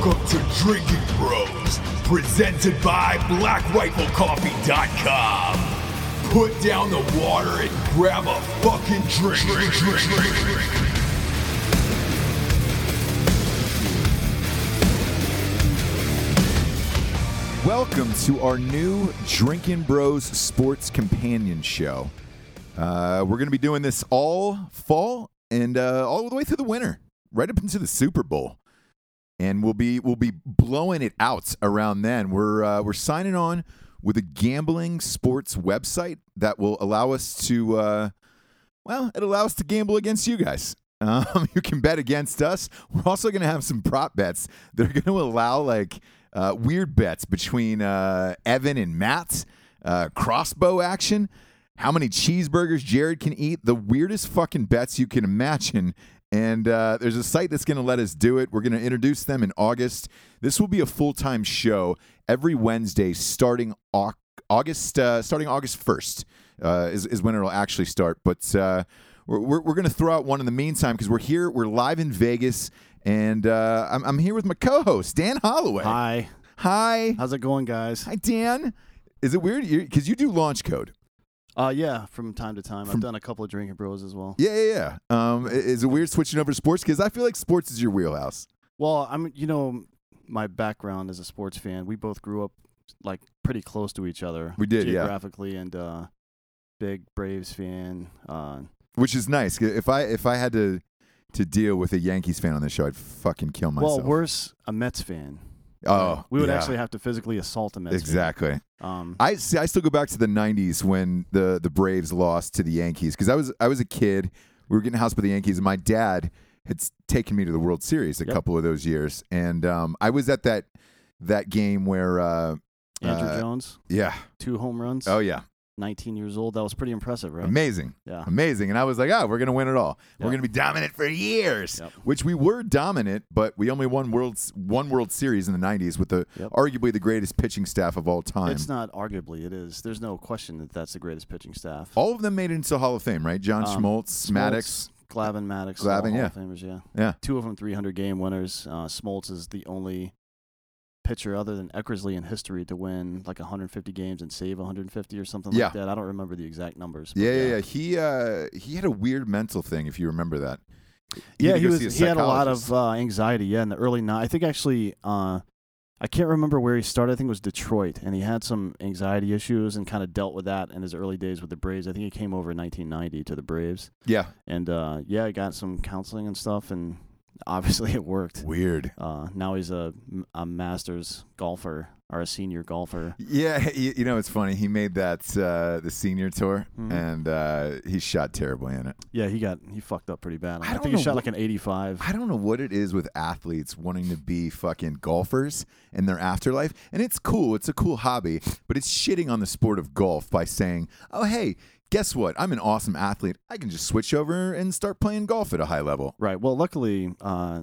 Welcome to Drinking Bros, presented by BlackRifleCoffee.com. Put down the water and grab a fucking drink. drink, drink, drink, drink. Welcome to our new Drinking Bros Sports Companion Show. Uh, we're going to be doing this all fall and uh, all the way through the winter, right up into the Super Bowl, and we'll be we'll be blowing it out around then. We're uh, we're signing on with a gambling sports website that will allow us to uh, well, it allows us to gamble against you guys. Um, you can bet against us. We're also going to have some prop bets that are going to allow like uh, weird bets between uh, Evan and Matt, uh, crossbow action, how many cheeseburgers Jared can eat, the weirdest fucking bets you can imagine. And uh, there's a site that's going to let us do it. We're going to introduce them in August. This will be a full time show every Wednesday starting August, uh, starting August 1st uh, is, is when it'll actually start. But uh, we're, we're, we're going to throw out one in the meantime because we're here, we're live in Vegas, and uh, I'm, I'm here with my co host, Dan Hollaway. Hi. Hi. How's it going, guys? Hi, Dan. Is it weird? Because you do launch code. Uh, yeah, from time to time. I've done a couple of drinking bros as well. Yeah, yeah, yeah. Um, is it weird switching over to sports? Because I feel like sports is your wheelhouse. Well, I'm, you know, my background as a sports fan. We both grew up like pretty close to each other. We did, yeah. geographically, and uh, big Braves fan. Uh, which is nice. If I if I had to to deal with a Yankees fan on this show, I'd fucking kill myself. well, worse, a Mets fan. Oh, we would yeah. actually have to physically assault fan. exactly. Um, I see. I still go back to the '90s when the the Braves lost to the Yankees because I was I was a kid. We were getting housed by the Yankees, and my dad had taken me to the World Series a Yep. couple of those years, and um, I was at that that game where uh, Andruw uh, Jones, yeah, two home runs. oh yeah, 19 years old. That was pretty impressive, right? amazing. Yeah. Amazing. And I was like, oh, we're going to win it all. We're going to be dominant for years, Yep. which we were dominant, but we only won world's one World Series in the 90s with the Yep. arguably the greatest pitching staff of all time. It's not arguably. It is. There's no question that that's the greatest pitching staff. all of them made it into Hall of Fame, right? John Um, Smoltz, Maddux. Glavine, Maddux, Glavine, yeah. Famers, yeah. Yeah. Two of them 300 game winners. Uh, Smoltz is the only pitcher other than Eckersley in history to win like 150 games and save 150 or something Yeah. like that. I don't remember the exact numbers. but Yeah, yeah, yeah. He uh, he had a weird mental thing, if you remember that. Yeah, he was. He had a lot of uh, anxiety. Yeah, in the early. Ni- I think actually, uh, I can't remember where he started. I think it was Detroit, and he had some anxiety issues and kind of dealt with that in his early days with the Braves. I think he came over in 1990 to the Braves, Yeah, and uh, yeah, he got some counseling and stuff, and obviously it worked. weird. Uh, now he's a, a Masters golfer or a senior golfer. Yeah, you, you know it's funny. He made that uh, the senior tour, Mhm. and uh, he shot terribly in it. Yeah, he got he fucked up pretty bad. I I, think he shot what- like an 85. I don't know what it is with athletes wanting to be fucking golfers in their afterlife. And it's cool. It's a cool hobby, but it's shitting on the sport of golf by saying, oh, hey, guess what? I'm an awesome athlete. I can just switch over and start playing golf at a high level. Right. Well, luckily, uh,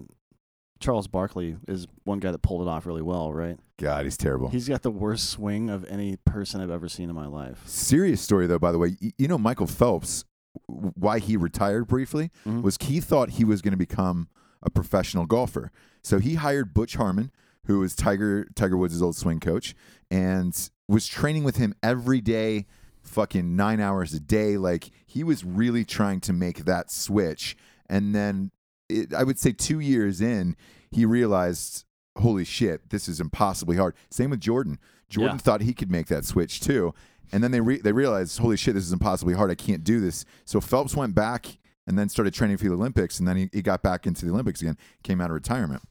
Charles Barkley is one guy that pulled it off really well. Right. God, he's terrible. He's got the worst swing of any person I've ever seen in my life. Serious story, though, by the way. You know, Michael Phelps, why he retired briefly Mhm. was he thought he was going to become a professional golfer. So he hired Butch Harmon, who was Tiger Tiger Woods' old swing coach, and was training with him every day, fucking nine hours a day. Like he was really trying to make that switch. And then it, I would say two years in, he realized, holy shit, this is impossibly hard. Same with Jordan. Jordan Yeah. thought he could make that switch too. And then they re- they realized, holy shit, this is impossibly hard. I can't do this. So Phelps went back and then started training for the Olympics, and then he, he got back into the Olympics again. Came out of retirement.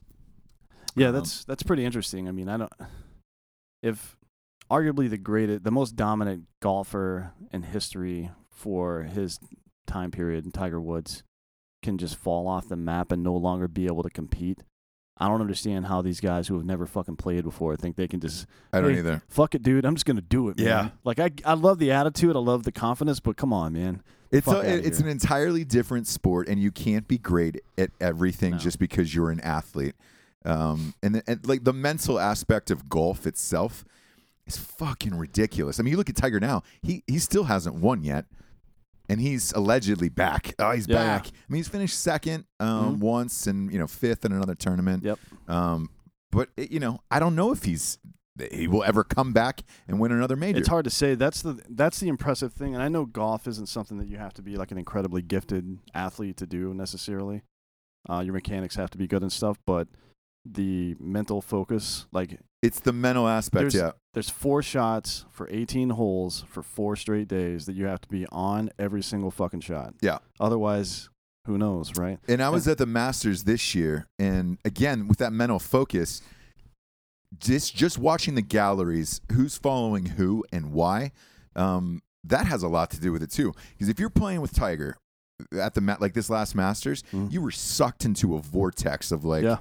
Yeah, Um, that's that's pretty interesting. I mean, I don't. If arguably the greatest, the most dominant golfer in history for his time period, Tiger Woods, can just fall off the map and no longer be able to compete. I don't understand how these guys who have never fucking played before think they can just I don't Hey, either. fuck it, dude. I'm just gonna do it. Man. Yeah. Like I, I love the attitude. I love the confidence. But come on, man. It's a, it's here. an entirely different sport, and you can't be great at everything No. just because you're an athlete. Um, and, and like the mental aspect of golf itself is fucking ridiculous. I mean, you look at Tiger now; he he still hasn't won yet, and he's allegedly back. Oh, he's Yeah, back. I mean, he's finished second um, Mhm. once, and you know fifth in another tournament. Yep. Um, but it, you know, I don't know if he's he will ever come back and win another major. It's hard to say. That's the that's the impressive thing, and I know golf isn't something that you have to be like an incredibly gifted athlete to do necessarily. Uh, your mechanics have to be good and stuff, but the mental focus, like It's the mental aspect. There's- Yeah, there's four shots for 18 holes for four straight days that you have to be on every single fucking shot. Yeah. Otherwise, who knows, right? And I was at the Masters this year, and again with that mental focus, just just watching the galleries, who's following who and why, um, that has a lot to do with it too. Because if you're playing with Tiger at the mat like this last Masters, Mhm. you were sucked into a vortex of like Yeah.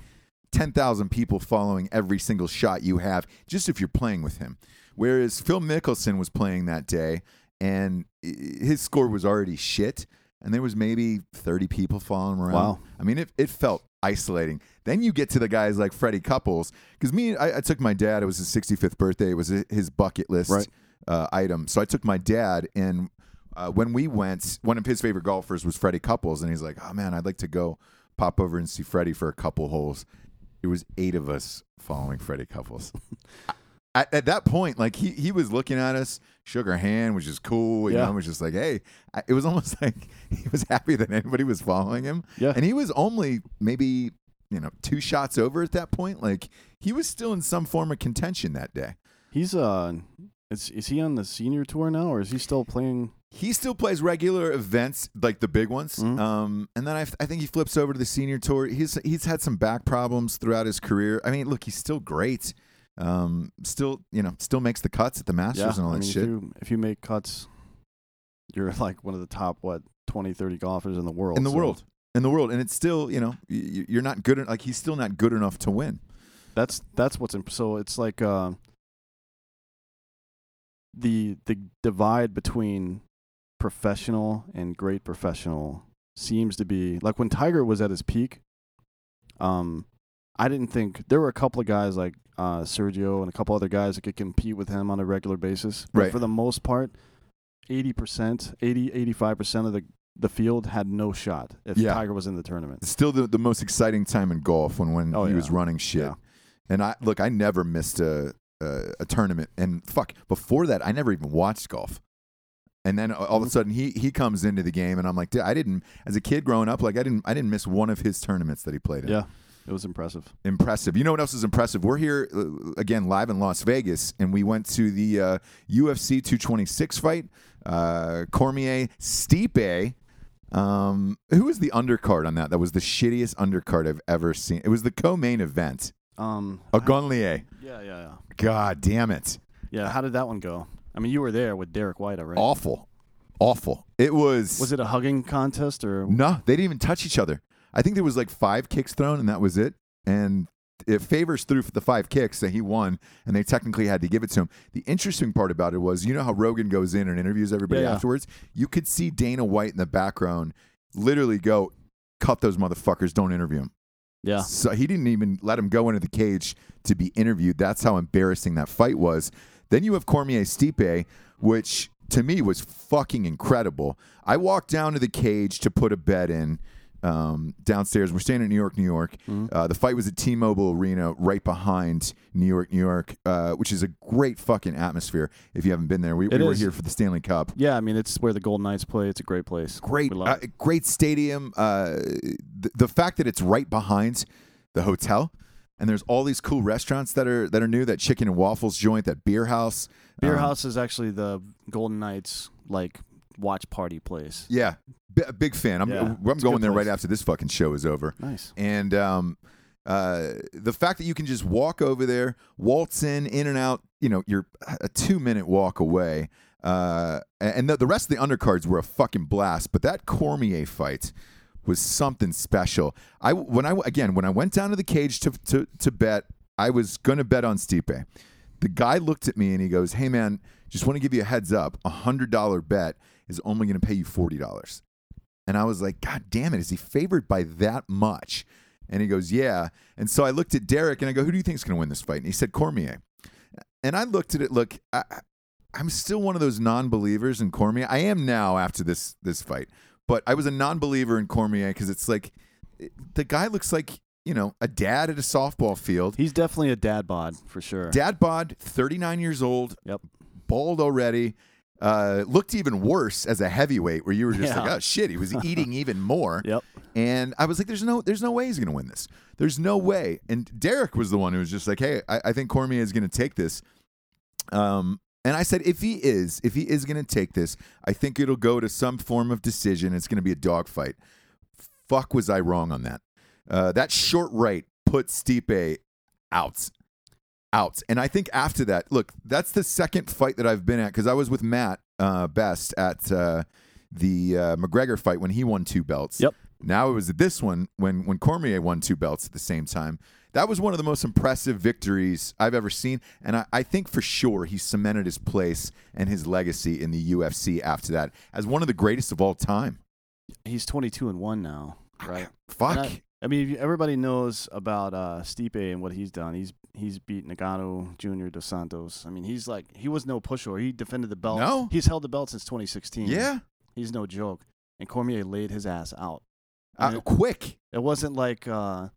Ten thousand people following every single shot you have, just if you're playing with him. Whereas Phil Mickelson was playing that day, and his score was already shit, and there was maybe thirty people following him around. Wow. I mean, it, it felt isolating. Then you get to the guys like Freddie Couples, because me, I, I took my dad. It was his 65th birthday. It was his bucket list Right. uh, item. So I took my dad, and uh, when we went, one of his favorite golfers was Freddie Couples, and he's like, "Oh man, I'd like to go pop over and see Freddie for a couple holes." There was eight of us following Freddie Couples. at, at that point, like he he was looking at us, shook our hand, which is cool. You Yeah. know, was just like, "Hey," I, it was almost like he was happy that anybody was following him. Yeah. And he was only maybe, you know, two shots over at that point. Like he was still in some form of contention that day. He's uh is is he on the senior tour now or is he still playing He still plays regular events, like the big ones. Mhm. Um, and then I, I think he flips over to the senior tour. He's he's had some back problems throughout his career. I mean, look, he's still great. Um, still, you know, still makes the cuts at the Masters yeah, and all I that mean, shit. If you, if you make cuts, you're like one of the top what 20 30 golfers in the world. in the so world, in the world, and it's still, you know, y- you're not good. Like he's still not good enough to win. That's that's what's imp- so it's like uh, the the divide between professional and great professional seems to be like when Tiger was at his peak. Um, I didn't think there were a couple of guys like uh, Sergio and a couple other guys that could compete with him on a regular basis. But Right. For the most part, 80%, 80, 85% of the, the field had no shot if Yeah. Tiger was in the tournament. It's still the, the most exciting time in golf when when Oh, he yeah. was running shit. Yeah. And I look, I never missed a, a a tournament, and fuck, before that, I never even watched golf. And then all of a sudden, he he comes into the game, and I'm like, I didn't as a kid growing up, like I didn't I didn't miss one of his tournaments that he played in. Yeah, it was impressive. Impressive. You know what else is impressive? We're here uh, again live in Las Vegas, and we went to the uh, UFC 226 fight. Uh, Cormier Stipe. Um, who was the undercard on that? That was the shittiest undercard I've ever seen. It was the co-main event. Um, Agonlier. yeah, yeah, yeah. God damn it. Yeah, how did that one go? I mean, you were there with Derek White, right? Awful. Awful. It was. Was it a hugging contest or? No, they didn't even touch each other. I think there was like five kicks thrown, and that was it. And it favors through for the five kicks that he won, and they technically had to give it to him. The interesting part about it was, you know how Rogan goes in and interviews everybody Yeah, yeah. afterwards? You could see Dana White in the background literally go, cut those motherfuckers, don't interview him. Yeah, So he didn't even let him go into the cage to be interviewed. That's how embarrassing that fight was. Then you have Cormier Stipe, which to me was fucking incredible. I walked down to the cage to put a bet in um, downstairs. We're staying in New York, New York. Mhm. Uh, the fight was at T-Mobile Arena, right behind New York, New York, uh, which is a great fucking atmosphere. If you haven't been there, we, we were here for the Stanley Cup yeah. I mean, it's where the Golden Knights play. It's a great place. great, uh, great stadium. Uh, the, the fact that it's right behind the hotel, and there's all these cool restaurants that are that are new. That chicken and waffles joint, that beer house, Beer Um, House is actually the Golden Knights like watch party place. Yeah, B- big fan. I'm Yeah, I'm going there right after this fucking show is over. Nice. And um, uh, the fact that you can just walk over there, waltz in, in and out, you know, you're a two minute walk away. Uh, and the, the rest of the undercards were a fucking blast. But that Cormier fight was something special. I when I again when I went down to the cage to to, to bet, I was gonna bet on Stipe. The guy looked at me and he goes, "Hey man, just want to give you a heads up. A hundred dollar bet is only going to pay you forty dollars." And I was like, God damn it, is he favored by that much? And he goes, Yeah. And so I looked at Derek and I go, Who do you think is going to win this fight? And he said, Cormier. And I looked at it, look, I, I'm still one of those non believers in Cormier. I am now after this this fight. But I was a non believer in Cormier because it's like it- the guy looks like you know, a dad at a softball field. He's definitely a dad bod for sure. Dad bod, 39 years old. Yep. Bald already. Uh, looked even worse as a heavyweight, where you were just Yeah. like, oh shit, he was eating even more. Yep. And I was like, there's no, there's no way he's gonna win this. There's no way. And Derek was the one who was just like, hey, I, I think Cormier is gonna take this. Um, and I said, if he is, if he is gonna take this, I think it'll go to some form of decision. It's gonna be a dogfight. Fuck, was I wrong on that? Uh, that short right put Stipe out. Out. And I think after that, look, that's the second fight that I've been at because I was with Matt uh, Best at uh, the uh, McGregor fight when he won two belts. Yep. Now it was this one when when Cormier won two belts at the same time. That was one of the most impressive victories I've ever seen, and I, I think for sure he cemented his place and his legacy in the UFC after that as one of the greatest of all time. He's 22 and one now, right? Fuck. I, I mean, everybody knows about uh, Stipe and what he's done. He's he's beat Ngannou Junior Dos Santos. I mean, he's like he was no pushover. He defended the belt. No. he's held the belt since 2016. yeah. he's no joke. And Cormier laid his ass out. Uh, it, quick. it wasn't like uh,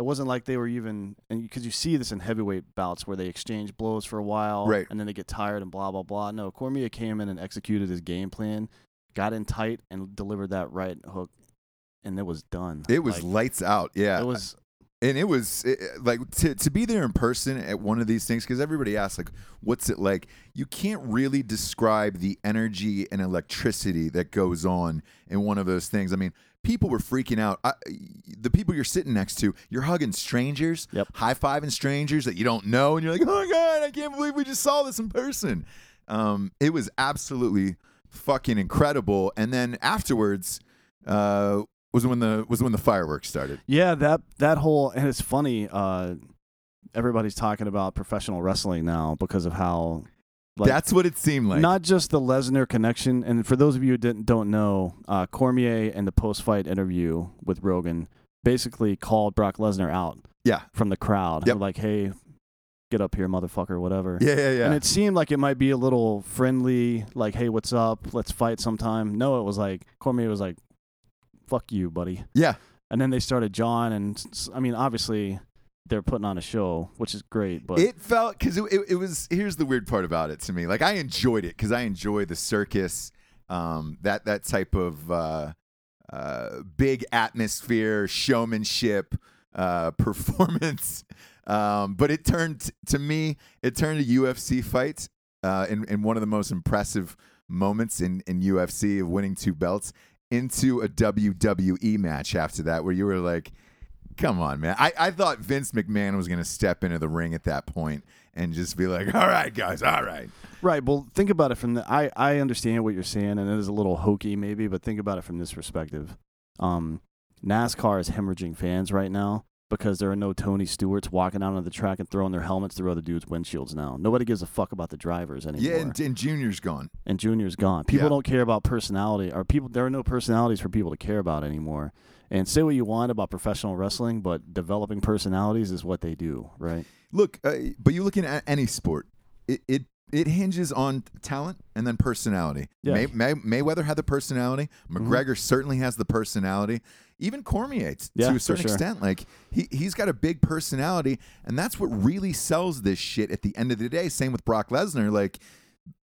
it wasn't like they were even and because you see this in heavyweight bouts where they exchange blows for a while, Right. And then they get tired and blah blah blah. No, Cormier came in and executed his game plan, got in tight and delivered that right hook, and it was done. It was Like, lights out. Yeah. it was and it was it, like to to be there in person at one of these things because everybody asks like what's it like you can't really describe the energy and electricity that goes on in one of those things i mean people were freaking out I, the people you're sitting next to you're hugging strangers Yep. high-fiving strangers that you don't know and you're like oh my god i can't believe we just saw this in person um, it was absolutely fucking incredible and then afterwards uh, was when the was when the fireworks started Yeah, that that whole and it's funny. Uh, everybody's talking about professional wrestling now because of how like That's what it seemed like. not just the Lesnar connection. And for those of you who didn't don't know, uh, Cormier in the post fight interview with Rogan basically called Brock Lesnar out yeah. from the crowd. Yep. Like, hey, get up here, motherfucker, whatever. Yeah, yeah, yeah. And it seemed like it might be a little friendly, like, hey, what's up? Let's fight sometime. No, it was like Cormier was like, fuck you, buddy. yeah. And then they started John, and I mean, obviously, they're putting on a show, which is great. But It felt because it, it, it was. Here's the weird part about it to me. Like I enjoyed it because I enjoy the circus, um, that that type of uh, uh, big atmosphere, showmanship, uh, performance. Um, but it turned to me. It turned a UFC fight uh, in in one of the most impressive moments in in UFC of winning two belts into a WWE match after that, where you were like. Come on, man. I, I thought Vince McMahon was going to step into the ring at that point and just be like, all right, guys, all right. right, well, think about it from the. I I understand what you're saying, and it is a little hokey maybe, but think about it from this perspective. Um, NASCAR is hemorrhaging fans right now because there are no Tony Stewarts walking out on the track and throwing their helmets through other dudes' windshields now. Nobody gives a fuck about the drivers anymore. Yeah, and, and Junior's gone. and Junior's gone. People Yeah. don't care about personality, or people. There are no personalities for people to care about anymore. And say what you want about professional wrestling, but developing personalities is what they do, right? Look, uh, but you're looking at any sport, it, it it hinges on talent and then personality. Yeah. May, May, Mayweather had the personality. McGregor certainly has the personality. Even Cormier, Yeah, to a certain sure. extent, like he he's got a big personality, and that's what really sells this shit. At the end of the day, same with Brock Lesnar. Like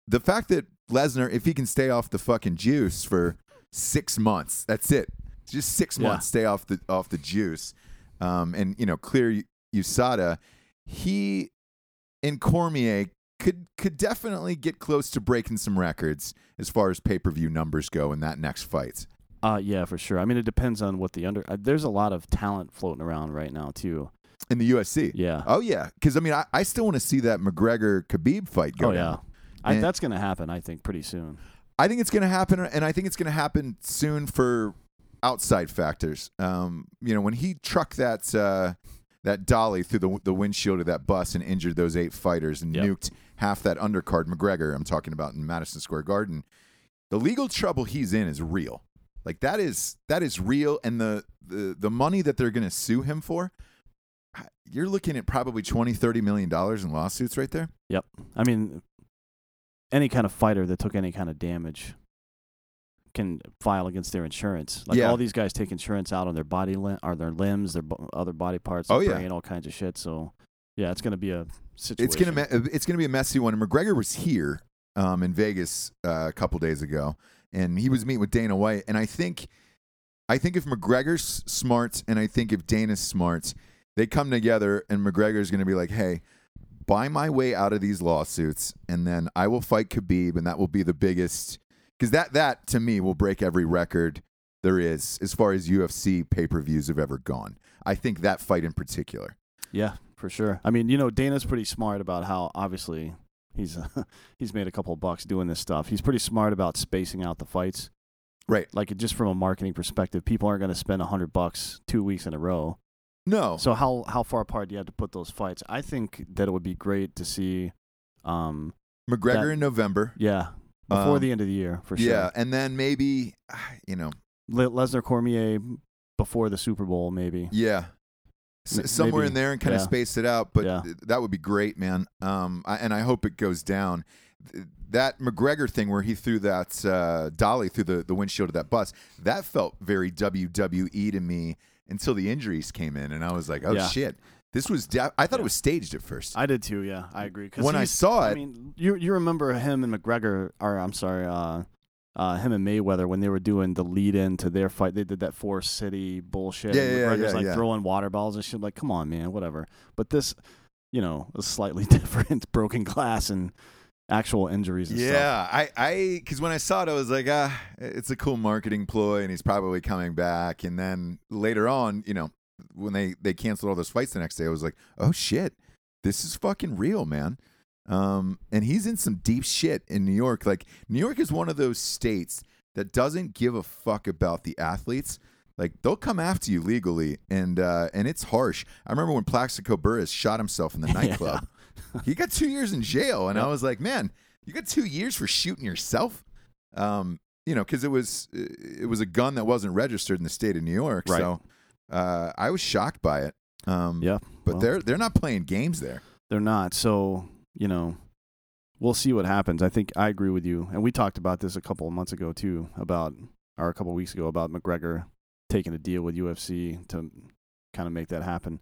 the fact that Lesnar, if he can stay off the fucking juice for six months, that's it. Just six Yeah. months, stay off the off the juice, um, and you know clear USADA. He and Cormier could could definitely get close to breaking some records as far as pay per view numbers go in that next fight. Uh, yeah, for sure. I mean, it depends on what the under. Uh, there's a lot of talent floating around right now too. in the UFC. Yeah. Oh yeah, because I mean, I, I still want to see that McGregor Khabib fight go oh yeah. I, that's gonna happen. I think pretty soon. I think it's going to happen, and I think it's going to happen soon for outside factors. Um, you know, when he trucked that uh, that dolly through the the windshield of that bus and injured those eight fighters and Yep. nuked half that undercard, McGregor. I'm talking about in Madison Square Garden. The legal trouble he's in is real. Like that is that is real, and the the the money that they're going to sue him for. You're looking at probably 20, 30 million dollars in lawsuits right there. Yep. I mean, any kind of fighter that took any kind of damage can file against their insurance. Like Yeah. all these guys take insurance out on their body lim- or their limbs, their bo- other body parts, Oh, their yeah. brain, all kinds of shit. So yeah, it's gonna be a situation. It's gonna me- it's gonna be a messy one. And McGregor was here um, in Vegas uh, a couple days ago, and he was meeting with Dana White. And I think, I think if McGregor's smart, and I think if Dana's smart, they come together, and McGregor's gonna be like, "Hey, buy my way out of these lawsuits, and then I will fight Khabib, and that will be the biggest." Because that that to me will break every record there is as far as UFC pay per views have ever gone. I think that fight in particular. Yeah, for sure. I mean, you know, Dana's pretty smart about how obviously he's he's made a couple of bucks doing this stuff. He's pretty smart about spacing out the fights. Right. Like just from a marketing perspective, people aren't going to spend a hundred bucks two weeks in a row. No. So how how far apart do you have to put those fights? I think that it would be great to see, um, McGregor that- in November. yeah, before Um, the end of the year for sure. Yeah, and then maybe you know, Le- Lesnar Cormier before the Super Bowl, maybe. yeah, S- somewhere maybe, in there and kind of space it out. But Yeah. th- that would be great, man. Um, I, and I hope it goes down. That McGregor thing where he threw that uh, dolly through the, the windshield of that bus, that felt very WWE to me until the injuries came in, and I was like, oh Yeah. shit, this was. I thought Yeah. it was staged at first. I did too. Yeah, I agree. 'Cause when I saw it, I mean, you you remember him and McGregor, or I'm sorry, uh, uh, him and Mayweather when they were doing the lead in to their fight. They did that four City bullshit. Yeah, and yeah, McGregor's yeah, like yeah. throwing water bottles and shit. Like, come on, man, whatever. But this, you know, is slightly different. Broken glass and actual injuries. And stuff. Yeah, I, I, because when I saw it, I was like, ah, it's a cool marketing ploy, and he's probably coming back. And then later on, you know, when they they canceled all those fights the next day, I was like, oh shit, this is fucking real, man. Um, and he's in some deep shit in New York. Like New York is one of those states that doesn't give a fuck about the athletes. Like they'll come after you legally, and uh, and it's harsh. I remember when Plaxico Burress shot himself in the nightclub. he got two years in jail, and I was like, man, you got two years for shooting yourself. Um, you know, because it was it was a gun that wasn't registered in the state of New York. Right. So uh, I was shocked by it. Um, Yeah, but well. they're they're not playing games there. They're not. So, you know, we'll see what happens. I think I agree with you. And we talked about this a couple of months ago too, about or a couple of weeks ago about McGregor taking a deal with UFC to kind of make that happen.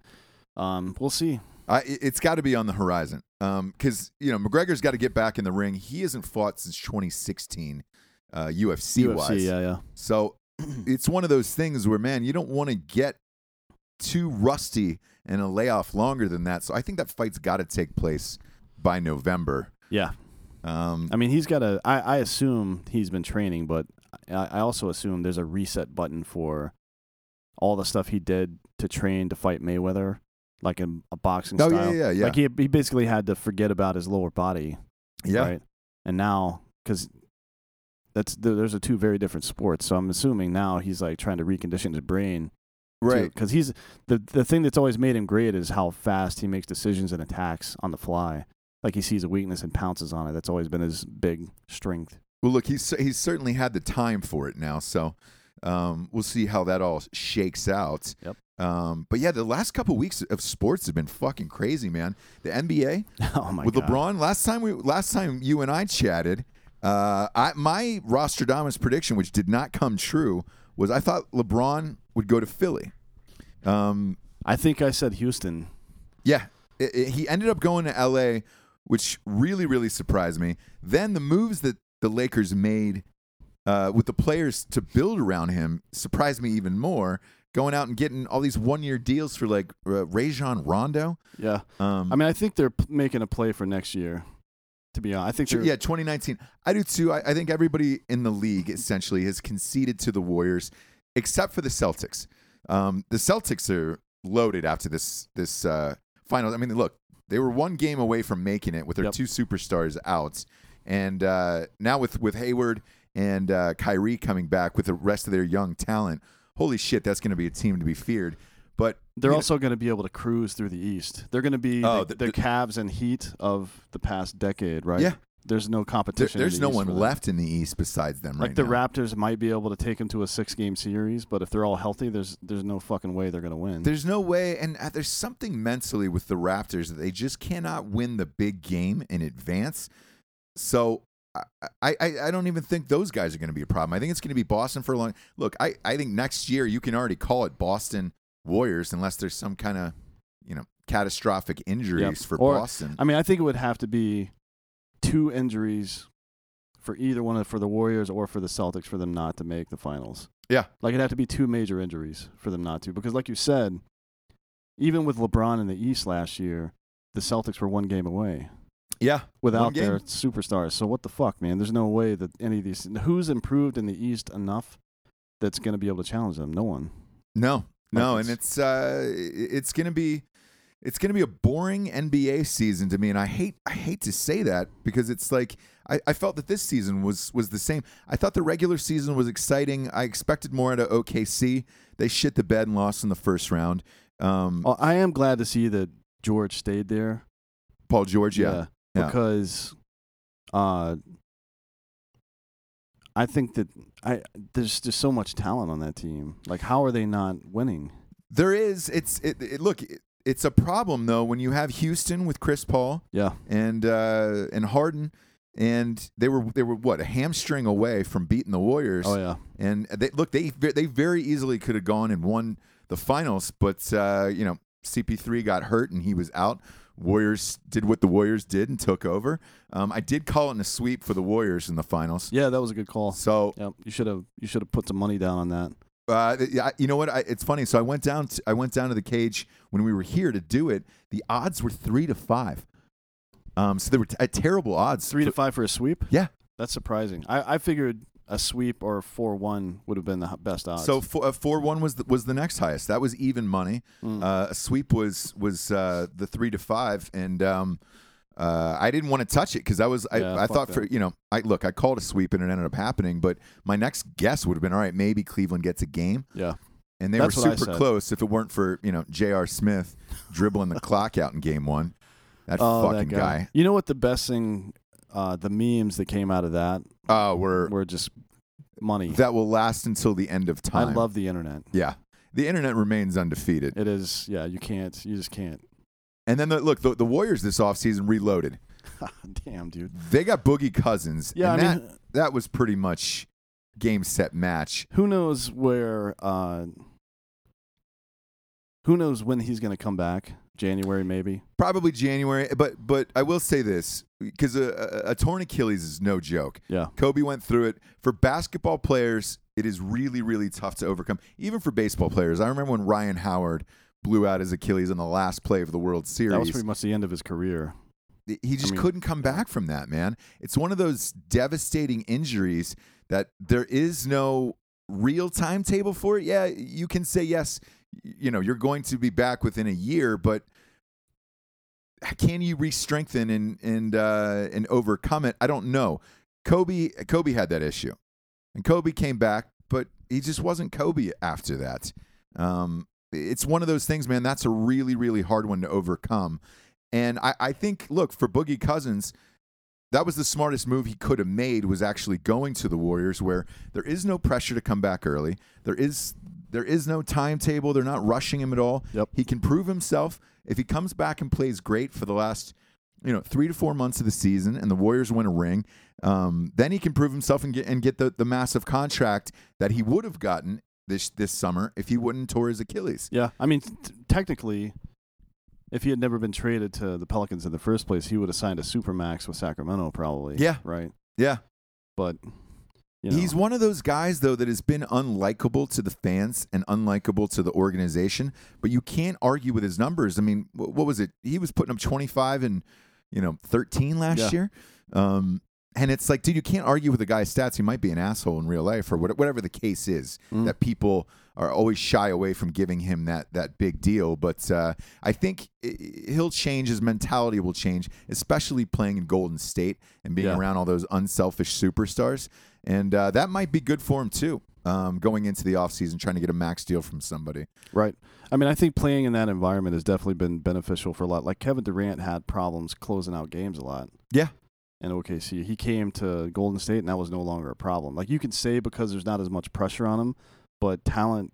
Um, we'll see. It's got to be on the horizon. Because you know McGregor's got to get back in the ring. He hasn't fought since 2016, uh, UFC, UFC, wise. yeah, yeah. So it's one of those things where, man, you don't want to get too rusty and a layoff longer than that. So I think that fight's got to take place by November. Yeah. Um, I mean, he's got a. I, I assume he's been training, but I, I also assume there's a reset button for all the stuff he did to train to fight Mayweather, like in a boxing oh yeah, style. yeah, yeah, Like he he basically had to forget about his lower body, yeah. right? And now, because that's th- those are two very different sports. So I'm assuming now he's like trying to recondition his brain, Right. Because he's the the thing that's always made him great is how fast he makes decisions and attacks on the fly. Like he sees a weakness and pounces on it. That's always been his big strength. Well, look, he's he's certainly had the time for it now. So um, we'll see how that all shakes out. Yep. Um, but yeah, the last couple weeks of sports have been fucking crazy, man. The NBA oh my with god! LeBron. Last time we last time you and I chatted, uh, I my Rostradamus prediction, which did not come true, was I thought LeBron would go to Philly. Um, I think I said Houston. yeah, it- it- he ended up going to L.A., which really really surprised me. Then the moves that the Lakers made uh, with the players to build around him surprised me even more. Going out and getting all these one year deals for like uh, Rajon Rondo. Yeah, Um, I mean, I think they're p- making a play for next year. To be honest, I think Yeah, 2019. I do too. I, I think everybody in the league essentially has conceded to the Warriors, except for the Celtics. Um, the Celtics are loaded after this this uh, final. I mean, look, they were one game away from making it with their Yep. two superstars out, and uh, now with with Hayward and uh, Kyrie coming back with the rest of their young talent. Holy shit, that's going to be a team to be feared. But They're also going to be able to cruise through the East. They're going to be Oh, the, the- the, Cavs and Heat of the past decade, right? Yeah. There's no there- competition. in there's the no East one left in the East besides them right Like the now. Raptors might be able to take them to a six-game series, but if they're all healthy, there's there's no fucking way they're going to win. There's no way, and uh, there's something mentally with the Raptors that they just cannot win the big game in advance. So I, I, I don't even think those guys are going to be a problem. I think it's going to be Boston for a long. Look, I, I think next year you can already call it Boston Warriors unless there's some kind of you know catastrophic injuries Yep. for Or- Boston. I mean, I think it would have to be two injuries for either one of for the Warriors or for the Celtics for them not to make the finals. Yeah. Like it'd have to be two major injuries for them not to. Because like you said, even with LeBron in the East last year, the Celtics were one game away yeah, without their superstars. So what the fuck, man? There's no way that any of these who's improved in the East enough that's going to be able to challenge them. No one. no, no, and it's uh, it's going to be. It's to be a boring NBA season to me, and I hate I hate to say that because it's like I, I felt that this season was was the same. I thought the regular season was exciting. I expected more out of OKC. They shit the bed and lost in the first round. Um, Well, I am glad to see that George stayed there. Paul George, yeah, Yeah. because uh, I think that I there's just so much talent on that team. Like, how are they not winning? There is. It's it, it, look. It, it's a problem though when you have Houston with Chris Paul Yeah, and uh, and Harden, and they were they were what a hamstring away from beating the Warriors. oh yeah, And they look they they very easily could have gone and won the finals, but uh, you know CP3 got hurt and he was out. Warriors did what the Warriors did and took over. Um, I did call it in a sweep for the Warriors in the finals. yeah. That was a good call. So Yep, you should have you should have put some money down on that. Uh, you know what? I, it's funny. So I went down. To, I went down to the cage when we were here to do it. The odds were three to five. Um, so they were t- terrible odds. Three to five for a sweep. Yeah. that's surprising. I I figured a sweep or four one would have been the best odds. So four, uh, four one was the, was the next highest. That was even money. Mm. Uh, a sweep was was uh, the three to five, and um, uh, I didn't want to touch it because I was I, Yeah, I thought that. for you know I look I called a sweep and it ended up happening, but my next guess would have been all right. Maybe Cleveland gets a game. yeah, And they That's were super close if it weren't for, you know, J.R. Smith dribbling the clock out in game one. That oh fucking that guy. You know what? The best thing, uh, the memes that came out of that Oh, we're were just money. that will last until the end of time. I love the internet. Yeah. The internet remains undefeated. It is, yeah. You can't, you just can't. And then the, look, the, the Warriors this offseason reloaded. Damn, dude. They got Boogie Cousins. Yeah, and I that mean, that was pretty much game set match. who knows where? Uh, who knows when he's going to come back? January, maybe. Probably January, but but I will say this because a, a, a torn Achilles is no joke. Yeah, Kobe went through it. For basketball players, it is really, really tough to overcome. Even for baseball players. I remember when Ryan Howard blew out his Achilles in the last play of the World Series. that was pretty much the end of his career. he just mean- couldn't come back from that, man. It's one of those devastating injuries that there is no real timetable for it. Yeah, you can say yes, you know, you're going to be back within a year, but can you re-strengthen and and uh, and overcome it? I don't know. Kobe Kobe had that issue, and Kobe came back, but he just wasn't Kobe after that. Um, it's one of those things, man. That's a really really hard one to overcome. And I, I think, look, for Boogie Cousins, that was the smartest move he could have made was actually going to the Warriors where there is no pressure to come back early. There is there is no timetable. They're not rushing him at all. Yep. He can prove himself. If he comes back and plays great for the last, you know, three to four months of the season and the Warriors win a ring, um, then he can prove himself and get and get the, the massive contract that he would have gotten this this summer if he wouldn't tore his Achilles. Yeah, I mean, t- technically, if he had never been traded to the Pelicans in the first place, he would have signed a supermax with Sacramento, probably. Yeah. right. Yeah. But you know, He's one of those guys, though, that has been unlikable to the fans and unlikable to the organization. But you can't argue with his numbers. I mean, what was it? He was putting up 25 and, you know, 13 last Yeah. year. Um, and it's like, dude, you can't argue with a guy's stats. He might be an asshole in real life or whatever the case is. Mm. That people are always shy away from giving him that that big deal. But uh, I think he'll change. His mentality will change, especially playing in Golden State and being Yeah. around all those unselfish superstars. And uh, that might be good for him too. Um, going into the offseason, trying to get a max deal from somebody. Right. I mean, I think playing in that environment has definitely been beneficial for a lot. Like Kevin Durant had problems closing out games a lot. Yeah. In OKC, he came to Golden State, and that was no longer a problem. Like you can say because there's not as much pressure on him, but talent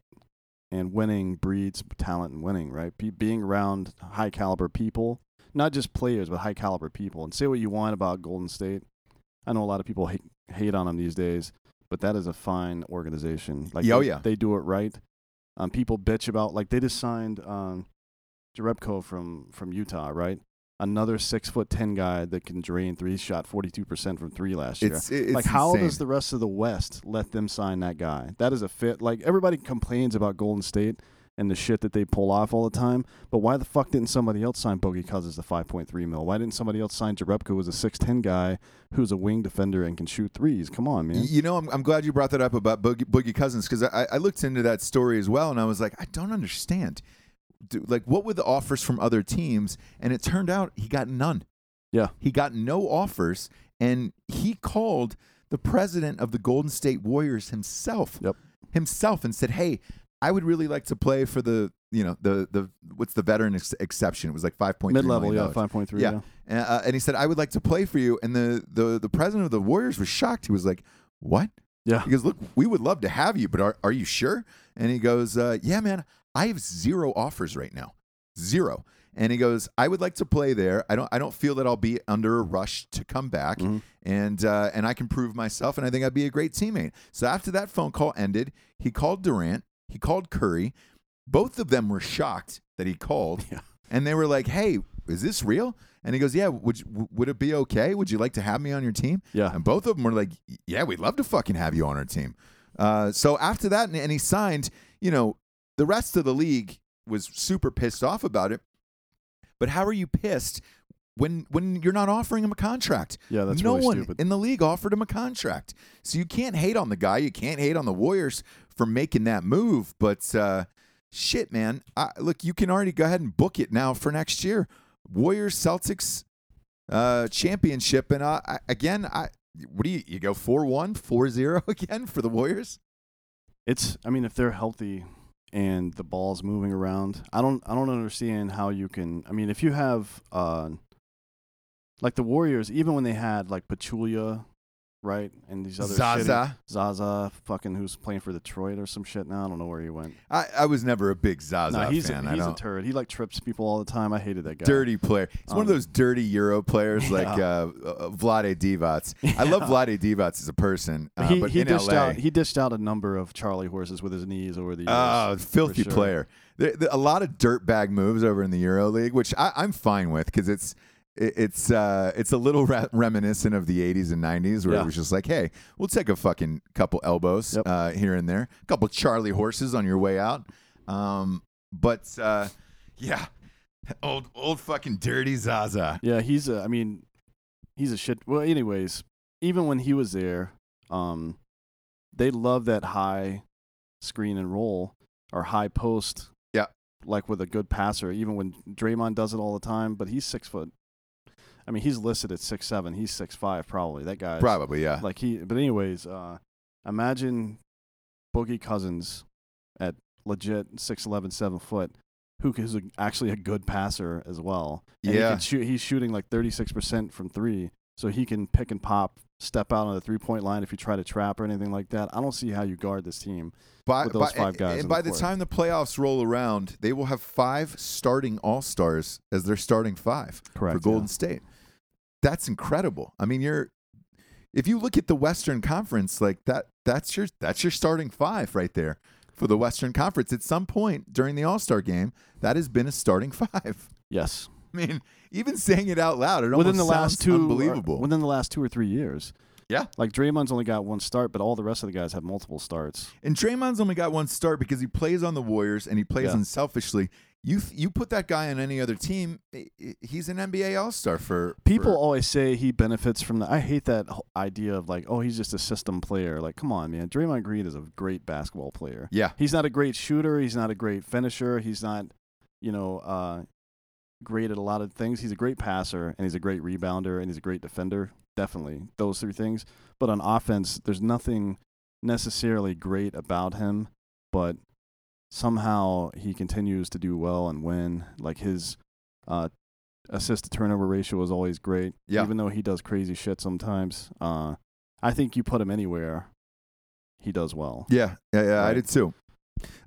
and winning breeds talent and winning. Right. Be, being around high caliber people, not just players, but high caliber people. And say what you want about Golden State, I know a lot of people hate, hate on them these days, but that is a fine organization. Like, oh, they, yeah. they do it right. Um, people bitch about like they just signed um, Jerebko from from Utah, right? Another six foot ten guy that can drain three. Shot forty two percent from three last year. It's, it's like how insane. does the rest of the West let them sign that guy? That is a fit. Like everybody complains about Golden State and the shit that they pull off all the time, but why the fuck didn't somebody else sign Boogie Cousins to five point three mil? Why didn't somebody else sign Jerebko, who's a six ten guy who's a wing defender and can shoot threes? Come on, man. You know, I'm, I'm glad you brought that up about Boogie, Boogie Cousins because I, I looked into that story as well, and I was like, I don't understand. Do, like, what were the offers from other teams? And it turned out he got none. Yeah. He got no offers, and he called the president of the Golden State Warriors himself. Yep. Himself and said, "Hey, I would really like to play for the, you know, the the what's the veteran ex- exception? It was like five point Mid level, yeah, five point three. Yeah. And, uh, and he said, I would like to play for you. And the, the, the president of the Warriors was shocked. He was like, What? yeah. He goes, Look, we would love to have you, but are, are you sure? And he goes, uh, Yeah, man, I have zero offers right now. Zero. And he goes, I would like to play there. I don't I don't feel that I'll be under a rush to come back. Mhm. And uh, and I can prove myself and I think I'd be a great teammate. So after that phone call ended, he called Durant, he called Curry. Both of them were shocked that he called. Yeah. And they were like, "Hey, is this real?" And he goes, "Yeah. Would you, would it be okay? Would you like to have me on your team?" Yeah. And both of them were like, "Yeah, we'd love to fucking have you on our team." Uh, so after that, and, and he signed. You know, the rest of the league was super pissed off about it. But how are you pissed when when you're not offering him a contract? Yeah, that's no really one stupid. in the league offered him a contract. So you can't hate on the guy. You can't hate on the Warriors for making that move. But uh, shit, man, I, look, you can already go ahead and book it now for next year. Warriors Celtics uh, championship, and uh, I, again, I what do you you go 4-1, 4-0 again for the Warriors? It's I mean if they're healthy and the ball's moving around, I don't I don't understand how you can I mean if you have uh like the Warriors even when they had like Pachulia, right? And these other shitty- Zaza. Zaza fucking who's playing for Detroit or some shit now, I don't know where he went. I, I was never a big Zaza no, he's fan. a, he's a turd. He like trips people all the time. I hated that guy. dirty player. He's one of Um, those dirty Euro players like uh, Yeah. uh, Vlade Divac. I love Vlade Divac as a person, uh, he but he in dished LA, out he dished out a number of Charlie horses with his knees over the years. oh, filthy sure. player. There, there- a lot of dirtbag moves over in the Euro League, which I, I'm fine with because it's it- it's uh, it's a little re- reminiscent of the 80s and 90s where Yeah. it was just like, hey, we'll take a fucking couple elbows Yep. uh, here and there, a couple Charlie horses on your way out. Um, but uh, yeah, old old fucking dirty Zaza. Yeah, he's a. I mean, he's a shit. Well, anyways, even when he was there, um, they love that high screen and roll or high post. Yeah. Like with a good passer, even when Draymond does it all the time, but he's six foot. I mean, he's listed at six seven. He's six five probably. That guy. Probably, yeah. Like he. But anyways, uh, imagine Boogie Cousins at legit 6'11", 7 foot, who is a, actually a good passer as well. And Yeah. he can shoot, he's shooting like thirty six percent from three, so he can pick and pop, step out on the three point line if you try to trap or anything like that. I don't see how you guard this team. by, with those by- five guys And on by the the time the playoffs roll around, they will have five starting All Stars as their starting five Correct. for Golden State. That's incredible. I mean, you're if you look at the Western Conference, like that, that's your that's your starting five right there for the Western Conference. At some point during the All Star game, that has been a starting five. Yes. I mean, even saying it out loud, it within the last two, unbelievable. Within the last two or three years. Yeah. Like Draymond's only got one start, but all the rest of the guys have multiple starts. And Draymond's only got one start because he plays on the Warriors and he plays Yeah. unselfishly. You th- you put that guy on any other team, he's an NBA All Star for People for- always say he benefits from the. I hate that idea of like, oh, he's just a system player. Like, come on, man. Draymond Green is a great basketball player. yeah, He's not a great shooter. He's not a great finisher. He's not, you know, uh, great at a lot of things. He's a great passer and he's a great rebounder and he's a great defender. Definitely those three things. But on offense, there's nothing necessarily great about him, but somehow he continues to do well and win. Like his uh, assist to turnover ratio is always great. Yeah. Even though he does crazy shit sometimes. Uh, I think you put him anywhere, he does well. yeah, yeah, yeah. I did too.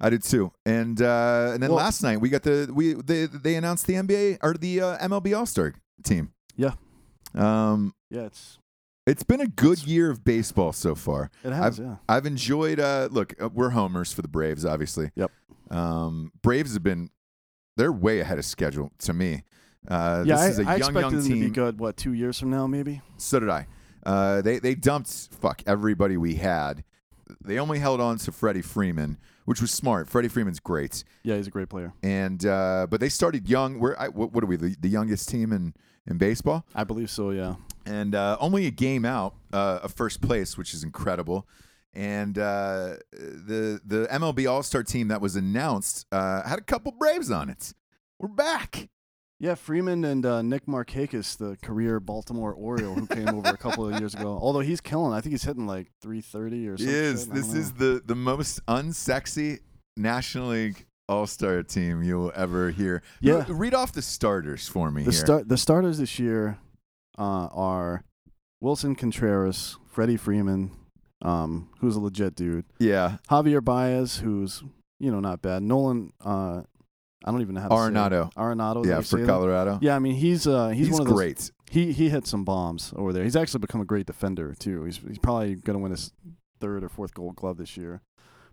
I did too. And uh, and then Well- last night we got the we they they announced the NBA or the uh, MLB All Star team. Yeah. Um. Yeah, it's It's been a good year of baseball so far. It has, yeah. I've enjoyed. Uh, look, uh, we're homers for the Braves, obviously. Yep. Um, Braves have been. They're way ahead of schedule to me. Uh, Yeah, this I, is a I young, expected young them to be good. What two years from now, maybe? So did I. Uh, they they dumped fuck everybody we had. They only held on to Freddie Freeman, which was smart. Freddie Freeman's great, Yeah, he's a great player. and uh, but they started young. We're I, what, what are we? The, the youngest team in in baseball, I believe so. Yeah. and uh, only a game out uh, of first place, which is incredible. And uh, the the MLB All Star team that was announced uh, had a couple Braves on it. We're back. Yeah, Freeman and uh, Nick Markakis, the career Baltimore Oriole who came over a couple of years ago. Although he's killing, I think he's hitting like 330 or something. is. This is the the most unsexy National League All Star team you'll ever hear. Yeah. Re- read off the starters for me the here. start. The starters this year uh, are Willson Contreras, Freddie Freeman, um, who's a legit dude, yeah, Javier Baez, who's you know not bad, Nolan. Uh, I don't even know how to say it. Arenado. Arenado. Yeah, for? Colorado. Yeah, I mean he's uh, he's, he's, one of those, great. He he hit some bombs over there. He's actually become a great defender too. He's he's probably going to win his third or fourth Gold Glove this year.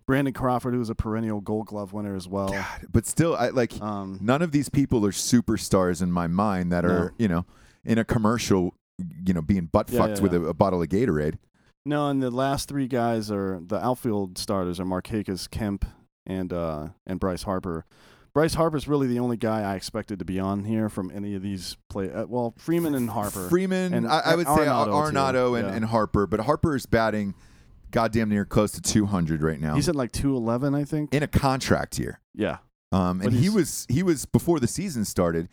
Brandon Crawford, who's a perennial Gold Glove winner as well. God, but still, I like Um, none of these people are superstars in my mind that No. are you know in a commercial, you know, being butt fucked yeah, with yeah. A, a bottle of Gatorade. no, and the last three guys are the outfield starters are Markakis, Kemp, and uh and Bryce Harper. Bryce Harper's really the only guy I expected to be on here from any of these play. Uh, well, Freeman and Harper. Freeman, And I, I would say Arenado, too. And, Yeah. and Harper, but Harper is batting goddamn near close to 200 right now He's at like 211, I think. in a contract year. Yeah. Um, and he was he was before the season started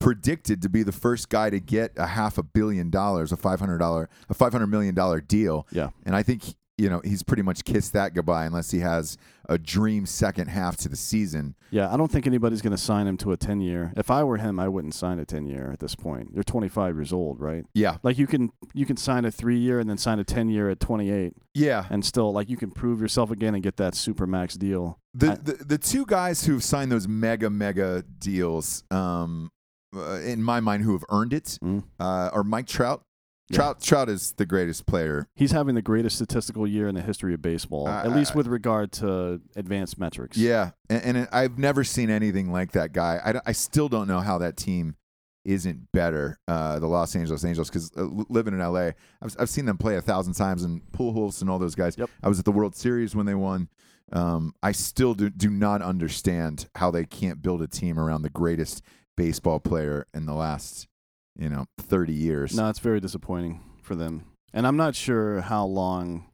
predicted to be the first guy to get a half a billion dollars, a five hundred dollar, a five hundred million dollar deal. Yeah. And I think you know he's pretty much kissed that goodbye unless he has a dream second half to the season. Yeah, I don't think anybody's going to sign him to a 10 year. If I were him, I wouldn't sign a 10 year at this point. You're 25 years old, right? Yeah, Like you can you can sign a 3 year and then sign a 10 year at 28 yeah. and still like you can prove yourself again and get that super max deal. The, I- the the two guys who've signed those mega mega deals, um, uh, in my mind, who have earned it, Mm. uh, are Mike Trout. Yeah. Trout Trout is the greatest player. He's having the greatest statistical year in the history of baseball, at least with regard to advanced metrics. Yeah, and, and I've never seen anything like that guy. I, I still don't know how that team isn't better. Uh, the Los Angeles Angels, because uh, living in LA, I've, I've seen them play a thousand times, and Pujols and all those guys. Yep. I was at the World Series when they won. Um, I still do, do not understand how they can't build a team around the greatest baseball player in the last, you know, thirty years. No, it's very disappointing for them. And I'm not sure how long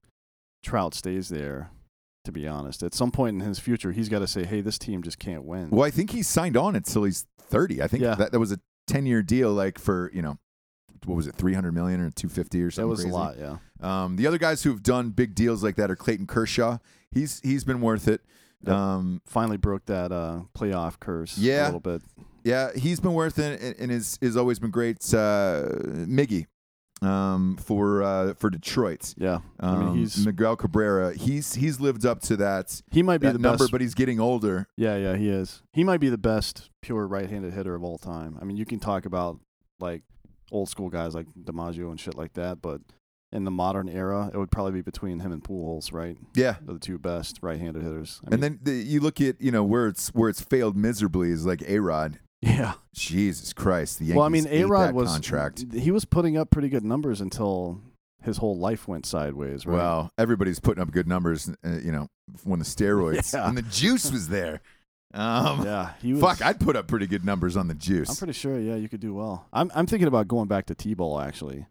Trout stays there, to be honest. At some point in his future, he's got to say, hey, this team just can't win. Well, I think he signed on until he's thirty. I think Yeah. that that was a ten year deal, like for you know, what was it, three hundred million or two fifty or something? that was crazy. a lot, yeah. Um, the other guys who've done big deals like that are Clayton Kershaw. He's he's been worth it. Um, Finally broke that uh, playoff curse Yeah. a little bit. Yeah, he's been worth it, and, and is is always been great. Uh, Miggy, um, for uh, for Detroit. Yeah. I Um, mean, he's Miguel Cabrera. He's he's lived up to that, he might be that the number, best. but he's getting older. Yeah, yeah, he is. He might be the best pure right-handed hitter of all time. I mean, you can talk about like old school guys like DiMaggio and shit like that, but in the modern era, it would probably be between him and Pujols, right? Yeah. They're the two best right-handed hitters. I and mean, then the, you look at you know where it's where it's failed miserably is like A Rod. Yeah. Jesus Christ, the Yankees well, I mean, A Rod was contract. He was putting up pretty good numbers until his whole life went sideways, right? Well, everybody's putting up good numbers, uh, you know, when the steroids Yeah. and the juice was there. Um, yeah, he was. fuck, I'd put up pretty good numbers on the juice. I'm pretty sure. Yeah, you could do well. I'm I'm thinking about going back to t-ball actually.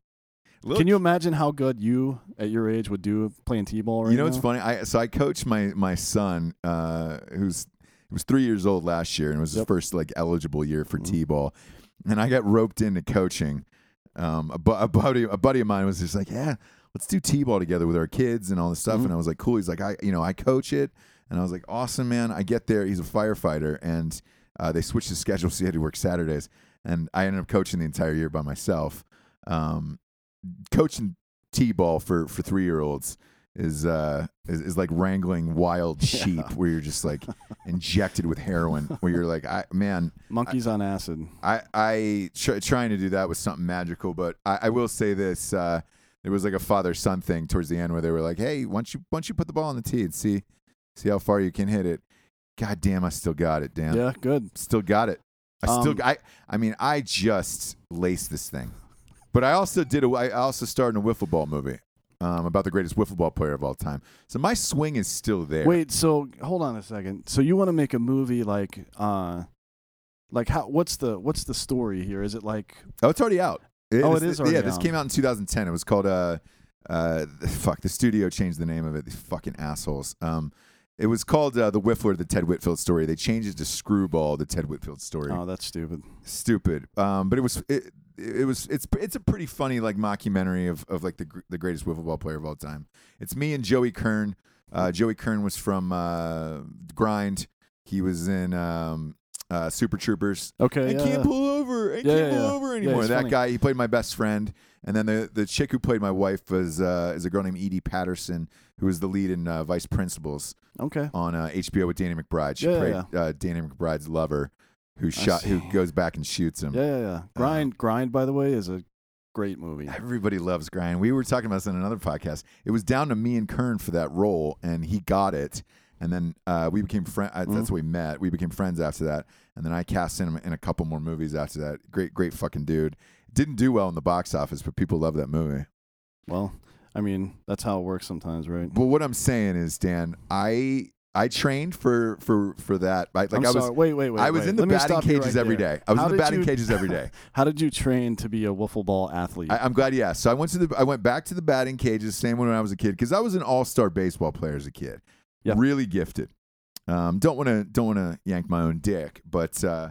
Look, Can you imagine how good you at your age would do playing t-ball right you know now? what's funny? I so I coached my my son, uh, who's he was three years old last year, and it was his first like eligible year for Mhm. t-ball, and I got roped into coaching. Um, a, bu- a buddy a buddy of mine was just like, yeah, let's do t-ball together with our kids and all this stuff, Mhm. and I was like, cool. He's like, I you know I coach it, and I was like, awesome, man. I get there. He's a firefighter, and uh, they switched the schedule, so he had to work Saturdays, and I ended up coaching the entire year by myself. Um, coaching t-ball for for three year olds is uh is, is like wrangling wild sheep Yeah. where you're just like injected with heroin where you're like I man Monkeys on acid. I I tr- trying to do that was something magical but I, I will say this uh there was like a father son thing towards the end where they were like, "Hey, once you once you put the ball on the tee and see see how far you can hit it." God damn, I still got it. Damn, Yeah, good. still got it. I still Um, I I mean I just laced this thing, but I also did a I also starred in a wiffle ball movie. Um, about the greatest wiffle ball player of all time. So my swing is still there. Wait, so hold on a second. So you want to make a movie like uh like how what's the what's the story here? Is it like Oh, it's already out. Oh, this- it is Yeah, already this came out in 2010. It was called uh, uh, fuck. The studio changed the name of it. These fucking assholes. Um, it was called uh, the Whiffler, the Ted Whitfield story. They changed it to Screwball, the Ted Whitfield story. Oh, that's stupid. Stupid. Um, but it was it, it was it's it's a pretty funny like mockumentary of of like the the greatest wiffle ball player of all time. It's me and Joey Kern. Uh, Joey Kern was from uh, Grind. He was in um, uh, Super Troopers. Okay. I yeah, can't pull over. I Yeah, can't yeah, pull over anymore. that funny. guy, he played my best friend, and then the the chick who played my wife was uh, is a girl named Edi Patterson, who was the lead in uh, Vice Principals Okay. on uh, HBO with Danny McBride. She played Uh, Danny McBride's lover, who shot, who goes back and shoots him. Yeah, yeah, yeah. Grind Grind by the way is a great movie. Everybody loves Grind. We were talking about this in another podcast. It was down to me and Kern for that role, and he got it. And then uh, we became friends. Mm-hmm. That's how we met. We became friends after that. And then I cast him in a couple more movies after that. Great, great fucking dude. Didn't do well in the box office, but people love that movie. Well, I mean, that's how it works sometimes, right? But what I'm saying is, Dan, I I trained for for for that. I, like I'm I was sorry. Wait, wait, wait. I was wait. in the Let batting cages right every there. day. I was How in the batting you- cages every day. How did you train to be a wiffle ball athlete? I, I'm glad you asked. So I went to the I went back to the batting cages, same when I was a kid, because I was an all star baseball player as a kid. Yep. Really gifted. Um, don't want to don't want to yank my own dick, but uh,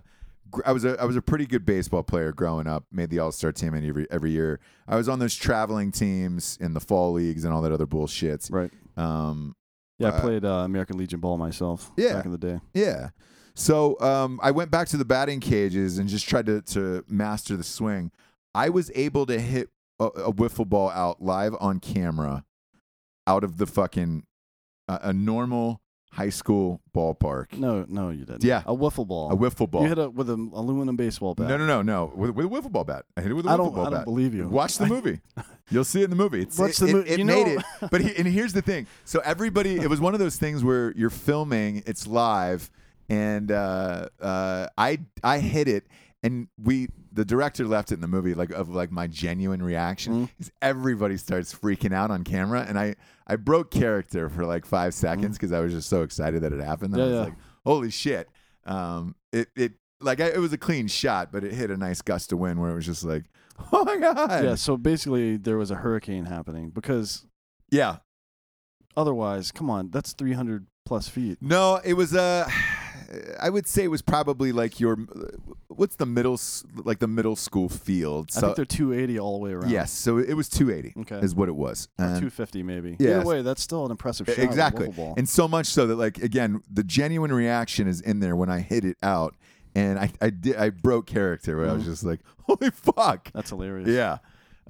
gr- I was a I was a pretty good baseball player growing up. Made the all star team every every year. I was on those traveling teams in the fall leagues and all that other bullshit. right. Um, Yeah, I Uh, played uh, American Legion ball myself Yeah. back in the day. Yeah. So um, I went back to the batting cages and just tried to, to master the swing. I was able to hit a, a wiffle ball out live on camera out of the fucking uh, a normal high school ballpark. No, no, you didn't. Yeah. a wiffle ball. A wiffle ball. You hit it with an aluminum baseball bat. no, no, no, no. With, with a wiffle ball bat. I hit it with a I wiffle don't. ball I don't bat. believe you. Watch the movie. You'll see it in the movie. It's, Watch it, the mo- it, it you made know- it. But he, and here's the thing. So everybody, it was one of those things where you're filming, it's live, and uh, uh, I I hit it, and we the director left it in the movie like of like my genuine reaction Mm. is everybody starts freaking out on camera, and I I broke character for like five seconds because I was just so excited that it happened. That. Yeah, I was yeah. like, holy shit. Um, it it like I, it was a clean shot, but it hit a nice gust of wind where it was just like, oh my god. Yeah. So basically, there was a hurricane happening because Yeah. otherwise, come on, that's 300 plus feet. No, it was uh I would say it was probably like your what's the middle like the middle school field. I think they're 280 all the way around. yes, so it was 280 Okay. is what it was. Or And- 250 maybe. Yes. Either way, that's still an impressive shot. exactly. And so much so that like again, the genuine reaction is in there when I hit it out and I I did I broke character where I was Mhm. just like, "Holy fuck." That's hilarious. Yeah.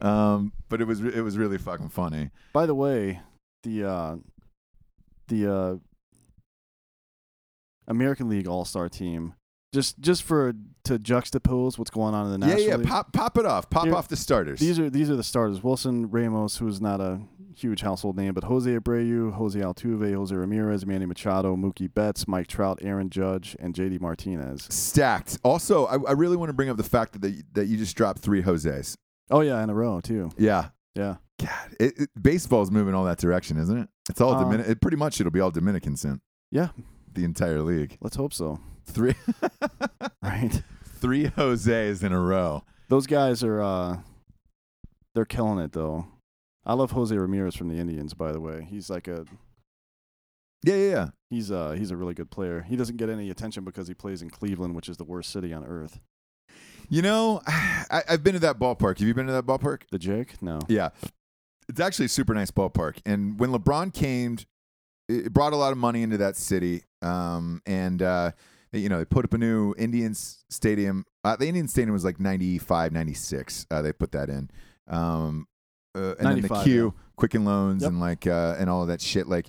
Um but it was it was really fucking funny. By the way, the uh, the uh, American League All Star team, just just for to juxtapose what's going on in the National yeah, League. pop pop it off. Pop Here- off the starters. These are these are the starters: Wilson Ramos, who's not a huge household name, but Jose Abreu, Jose Altuve, Jose Ramirez, Manny Machado, Mookie Betts, Mike Trout, Aaron Judge, and JD Martinez. stacked. Also, I, I really want to bring up the fact that the, that you just dropped three Jose's. Oh yeah, in a row too. Yeah. Yeah. God, it, it, baseball's moving all that direction, isn't it? It's all Uh, Dominican. It, pretty much it'll be all Dominican soon. Yeah. The entire league. Let's hope so. Three, Right. three Jose's in a row. Those guys are uh they're killing it though. I love Jose Ramirez from the Indians, by the way. He's like a Yeah, yeah, yeah. he's uh he's a really good player. He doesn't get any attention because he plays in Cleveland, which is the worst city on earth. You know, I, I've been to that ballpark. Have you been to that ballpark? The Jake? No. Yeah. It's actually a super nice ballpark. And when LeBron came, it brought a lot of money into that city. Um, and, uh, you know, they put up a new Indians stadium. Uh, the Indian stadium was like 95, 96. Uh, they put that in. Um, uh, and then the 95, Q, Quicken Loans, Yep. and like, uh, and all of that shit. Like,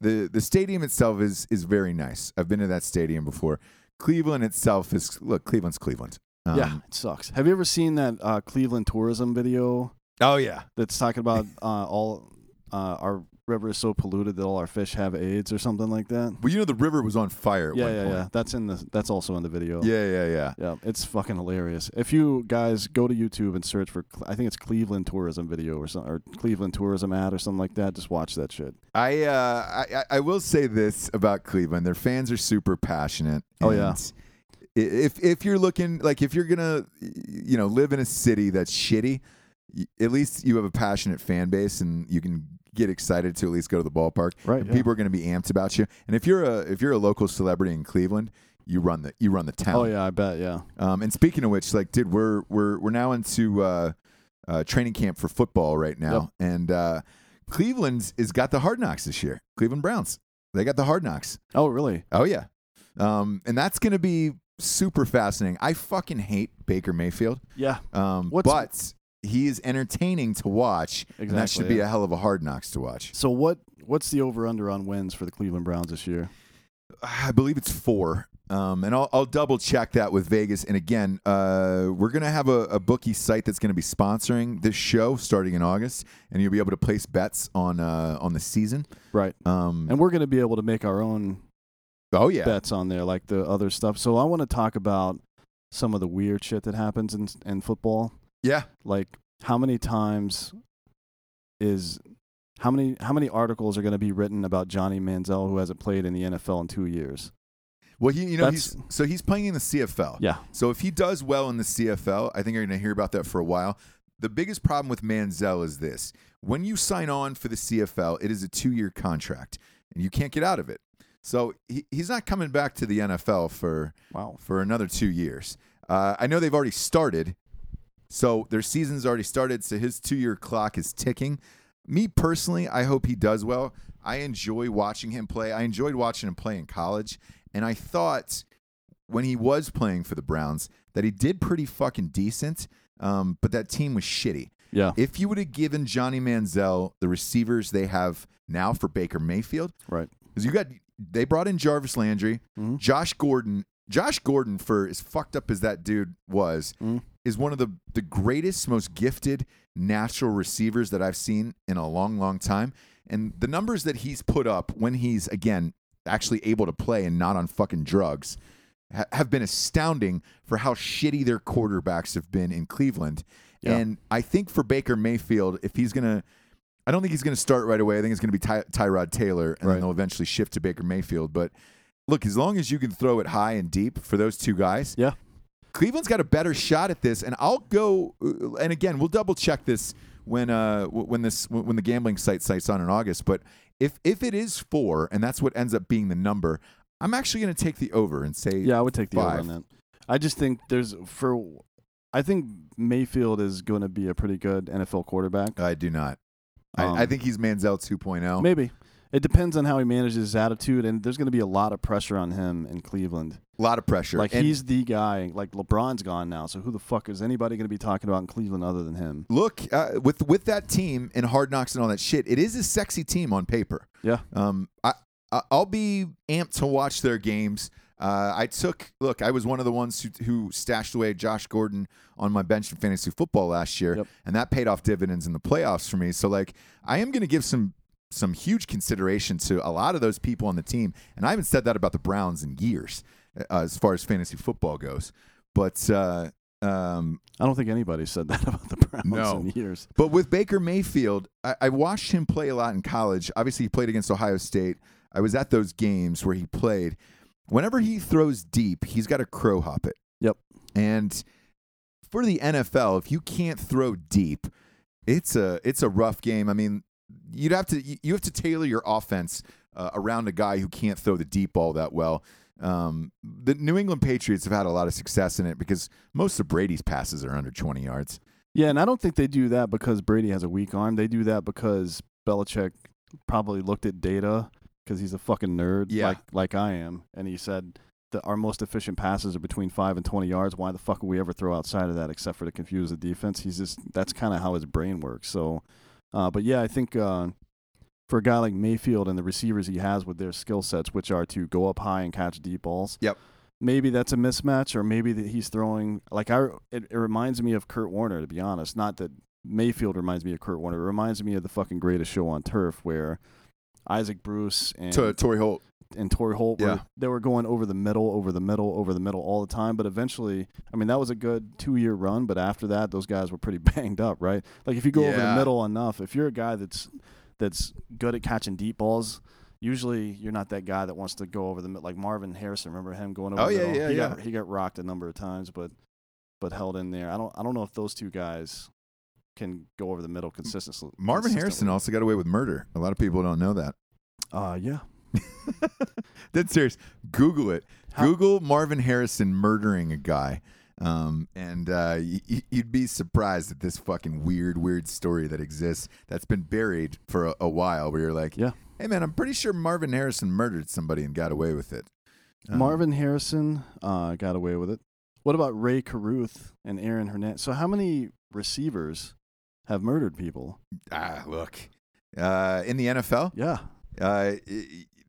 the, the stadium itself is, is very nice. I've been to that stadium before. Cleveland itself is, look, Cleveland's Cleveland. Um, yeah, it sucks. Have you ever seen that uh, Cleveland tourism video Oh yeah. that's talking about uh, all uh, our river is so polluted that all our fish have AIDS or something like that. Well, you know the river was on fire at Yeah, one yeah, point. yeah. That's in the. That's also in the video. Yeah, yeah, yeah. Yeah, it's fucking hilarious. If you guys go to YouTube and search for, I think it's Cleveland tourism video or something, or Cleveland tourism ad or something like that, just watch that shit. I, uh, I I- will say this about Cleveland: their fans are super passionate. Oh, yeah. If if you're looking like if you're gonna you know live in a city that's shitty, at least you have a passionate fan base and you can get excited to at least go to the ballpark. Right, yeah. People are going to be amped about you. And if you're a if you're a local celebrity in Cleveland, you run the you run the town. Oh yeah, I bet. Yeah. Um, and speaking of which, like, dude, we're we're we're now into uh, uh, training camp for football right now, and uh, Cleveland's is got the hard knocks this year. Cleveland Browns, they got the hard knocks. Oh really? Oh yeah, um, and that's gonna be super fascinating. I fucking hate Baker Mayfield, Yeah. um, What's- but he is entertaining to watch, and that Exactly, should be yeah. a hell of a hard knocks to watch. So what? What's the over under on wins for the Cleveland Browns this year? I believe it's four. Um, and I'll, I'll double check that with Vegas. And again, uh, we're going to have a, a bookie site that's going to be sponsoring this show starting in August, and you'll be able to place bets on uh, on the season. Right. Um, And we're going to be able to make our own oh yeah, bets on there, like the other stuff. So I want to talk about some of the weird shit that happens in in football. Yeah. Like how many times is how many how many articles are going to be written about Johnny Manziel who hasn't played in the NFL in two years? Well, he, you know, That's- he's so he's playing in the CFL. Yeah. So if he does well in the CFL, I think you're going to hear about that for a while. The biggest problem with Manziel is this: when you sign on for the CFL, it is a two-year contract, and you can't get out of it. So he, he's not coming back to the NFL for Wow. for another two years. Uh, I know they've already started, so their season's already started. So his two-year clock is ticking. Me personally, I hope he does well. I enjoy watching him play. I enjoyed watching him play in college, and I thought when he was playing for the Browns that he did pretty fucking decent. Um, but that team was shitty. Yeah. If you would have given Johnny Manziel the receivers they have now for Baker Mayfield, Right. because you got they brought in Jarvis Landry, Mhm. Josh Gordon. Josh Gordon, for as fucked up as that dude was, Mhm. Is one of the the greatest, most gifted natural receivers that I've seen in a long, long time. And the numbers that he's put up when he's again actually able to play and not on fucking drugs ha- have been astounding for how shitty their quarterbacks have been in Cleveland. Yeah. And I think for Baker Mayfield, if he's gonna I don't think he's going to start right away. I think it's going to be Ty- Tyrod Taylor, and Right. then they'll eventually shift to Baker Mayfield. But look, as long as you can throw it high and deep for those two guys, Yeah. Cleveland's got a better shot at this. And I'll go. uh, And again, we'll double check this when uh when this when the gambling site sites on in August. But if if it is four, and that's what ends up being the number, I'm actually going to take the over and say Yeah, I would take the over on that. I just think there's for I think Mayfield is going to be a pretty good NFL quarterback. I do not. I, Um, I think he's Manziel 2.0. Maybe. It depends on how he manages his attitude and there's going to be a lot of pressure on him in Cleveland. A lot of pressure. Like And- he's the guy. Like LeBron's gone now, so who the fuck is anybody going to be talking about in Cleveland other than him? look uh, with with that team and Hard Knocks and all that shit. It is a sexy team on paper. Yeah. Um, I I'll be amped to watch their games. Uh, I took look. I was one of the ones who, who stashed away Josh Gordon on my bench in fantasy football last year, Yep. and that paid off dividends in the playoffs for me. So like, I am going to give some some huge consideration to a lot of those people on the team, and I haven't said that about the Browns in years, uh, as far as fantasy football goes. But uh, um, I don't think anybody said that about the Browns No. in years. but with Baker Mayfield, I, I watched him play a lot in college. Obviously, he played against Ohio State. I was at those games where he played. Whenever he throws deep, he's got to crow hop it. Yep. And for the NFL, if you can't throw deep, it's a it's a rough game. I mean, you'd have to you have to tailor your offense uh, around a guy who can't throw the deep ball that well. Um, the New England Patriots have had a lot of success in it because most of Brady's passes are under 20 yards. Yeah, and I don't think they do that because Brady has a weak arm. They do that because Belichick probably looked at data because he's a fucking nerd, Yeah. like like I am, and he said that our most efficient passes are between five and twenty yards. Why the fuck would we ever throw outside of that except for to confuse the defense? He's just that's kind of how his brain works. So, uh, but yeah, I think uh, for a guy like Mayfield and the receivers he has with their skill sets, which are to go up high and catch deep balls. Yep. Maybe that's a mismatch, or maybe that he's throwing like I. It, it reminds me of Kurt Warner, to be honest. Not that Mayfield reminds me of Kurt Warner. It reminds me of the fucking greatest show on turf where Isaac Bruce and To Torrey Holt. And Torrey Holt Yeah. they were going over the middle, over the middle, over the middle all the time. But eventually, I mean, that was a good two year run. But after that, those guys were pretty banged up, right? Like if you go over the middle enough, if you're a guy that's that's good at catching deep balls. Usually, you're not that guy that wants to go over the mid- like Marvin Harrison. Remember him going over? Oh, the yeah, middle? yeah, he yeah. Got, he got rocked a number of times, but but held in there. I don't I don't know if those two guys can go over the middle consistently. Marvin Harrison also got away with murder. A lot of people don't know that. Uh, yeah. That's serious. Google it. How- Google Marvin Harrison murdering a guy. Um, and uh, y- you'd be surprised at this fucking weird, weird story that exists that's been buried for a, a while. Where you're like, Yeah. hey man, I'm pretty sure Marvin Harrison murdered somebody and got away with it. Um, Marvin Harrison uh, got away with it. What about Rae Carruth and Aaron Hernandez? So how many receivers have murdered people? Ah, look, uh, in the NFL, Yeah, uh,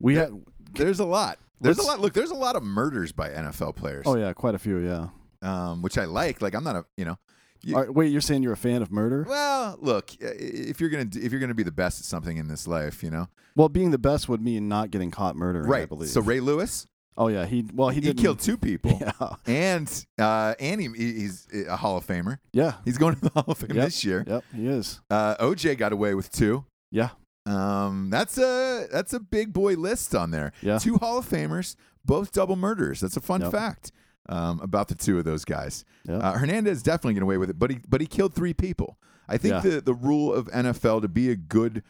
we Yeah. had. there's a lot. There's a lot. Look, there's a lot of murders by NFL players. Oh yeah, quite a few. Yeah. um, which I like. Like I'm not a, you know, you- right, wait, you're saying you're a fan of murder? well, look, if you're gonna if you're gonna be the best at something in this life, you know, Well, being the best would mean not getting caught murdering. I right? believe. So Ray Lewis, oh yeah, he well he he, did killed two people, Yeah. and uh, and he, he's a Hall of Famer. Yeah. He's going to the Hall of Fame Yep. this year. Yep. He is. Uh, OJ got away with two. Yeah. Um, that's a that's a big boy list on there. Yeah. Two Hall of Famers, both double murders. That's a fun Yep. fact um, about the two of those guys. Yep. Uh, Hernandez definitely get away with it, but he but he killed three people. I think Yeah. the the rule of NFL to be a good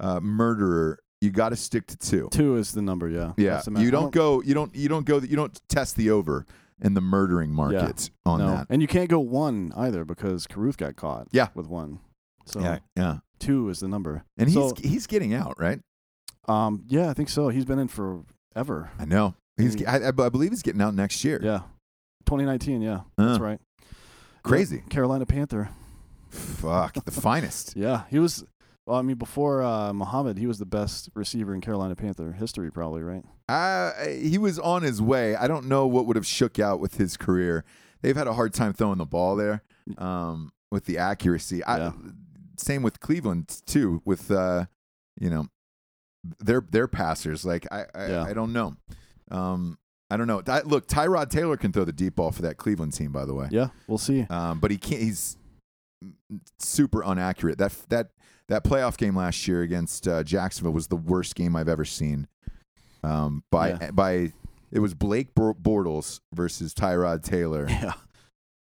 uh, murderer, you got to stick to two. Two is the number. Yeah. Yeah, That's the ma- you don't go you don't you don't go you don't test the over in the murdering market on no. that. And you can't go one either because Carruth got caught. Yeah. With one. So Yeah, yeah, two is the number. and So- he's he's getting out, right? Um. Yeah, I think so. He's been in forever. I know. He's. I, I believe he's getting out next year. Yeah. 2019. Yeah. That's Uh, right. Crazy. Yep, Carolina Panther. Fuck, the finest. Yeah. He was. Well, I mean, before uh, Muhammad, he was the best receiver in Carolina Panther history, probably, right? Uh, he was on his way. I don't know what would have shook out with his career. They've had a hard time throwing the ball there um, with the accuracy. I, Yeah. Same with Cleveland too. With uh, you know, their their passers. Like I I, Yeah. I don't know. Um, I don't know. Ty- look, Tyrod Taylor can throw the deep ball for that Cleveland team, by the way. Yeah. We'll see. Um, but he can't. He's super inaccurate. That that that playoff game last year against uh, Jacksonville was the worst game I've ever seen. Um, by Yeah. by it was Blake Bortles versus Tyrod Taylor. Yeah.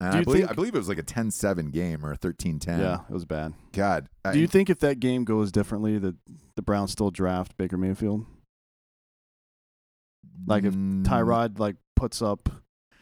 And I believe think- I believe it was like a 10-7 game or a 13-10. Yeah. It was bad. God. I- Do you think if that game goes differently, that the Browns still draft Baker Mayfield? Like if Mm, Tyrod like puts up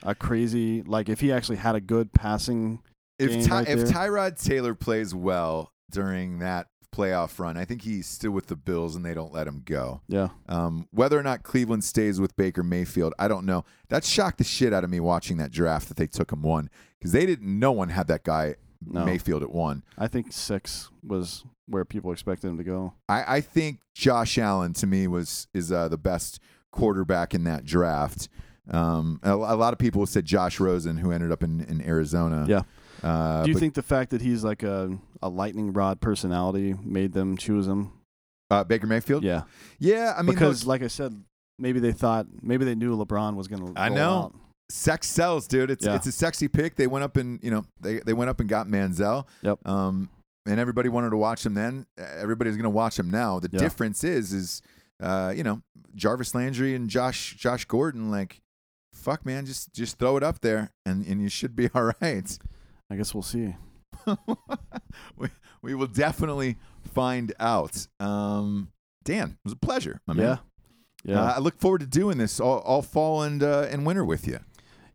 a crazy like if he actually had a good passing if game Ty- right if. Tyrod Taylor plays well during that playoff run, I think he's still with the Bills and they don't let him go. yeah Um, whether or not Cleveland stays with Baker Mayfield, I don't know. That shocked the shit out of me watching that draft that they took him one because they didn't. No one had that guy No. Mayfield at one. I think six was where people expected him to go. I, I think Josh Allen to me was is uh, the best quarterback in that draft. Um, a, a lot of people said Josh Rosen, who ended up in, in Arizona. Yeah. Uh, Do you but, think the fact that he's like a a lightning rod personality made them choose him? uh, Baker Mayfield? Yeah, Yeah, I mean, because look, like I said, maybe they thought maybe they knew LeBron was going to. I know. Out. sex sells, dude. It's Yeah. it's a sexy pick. They went up and you know they they went up and got Manziel. Yep. Um, and everybody wanted to watch him then. Everybody's going to watch him now. The Yeah. difference is is uh, you know Jarvis Landry and Josh Josh Gordon like fuck man just just throw it up there and and you should be all right. I guess we'll see. we, we will definitely find out. Um, Dan, it was a pleasure, my yeah, man. yeah, Uh, I look forward to doing this all, all fall and uh, and winter with you.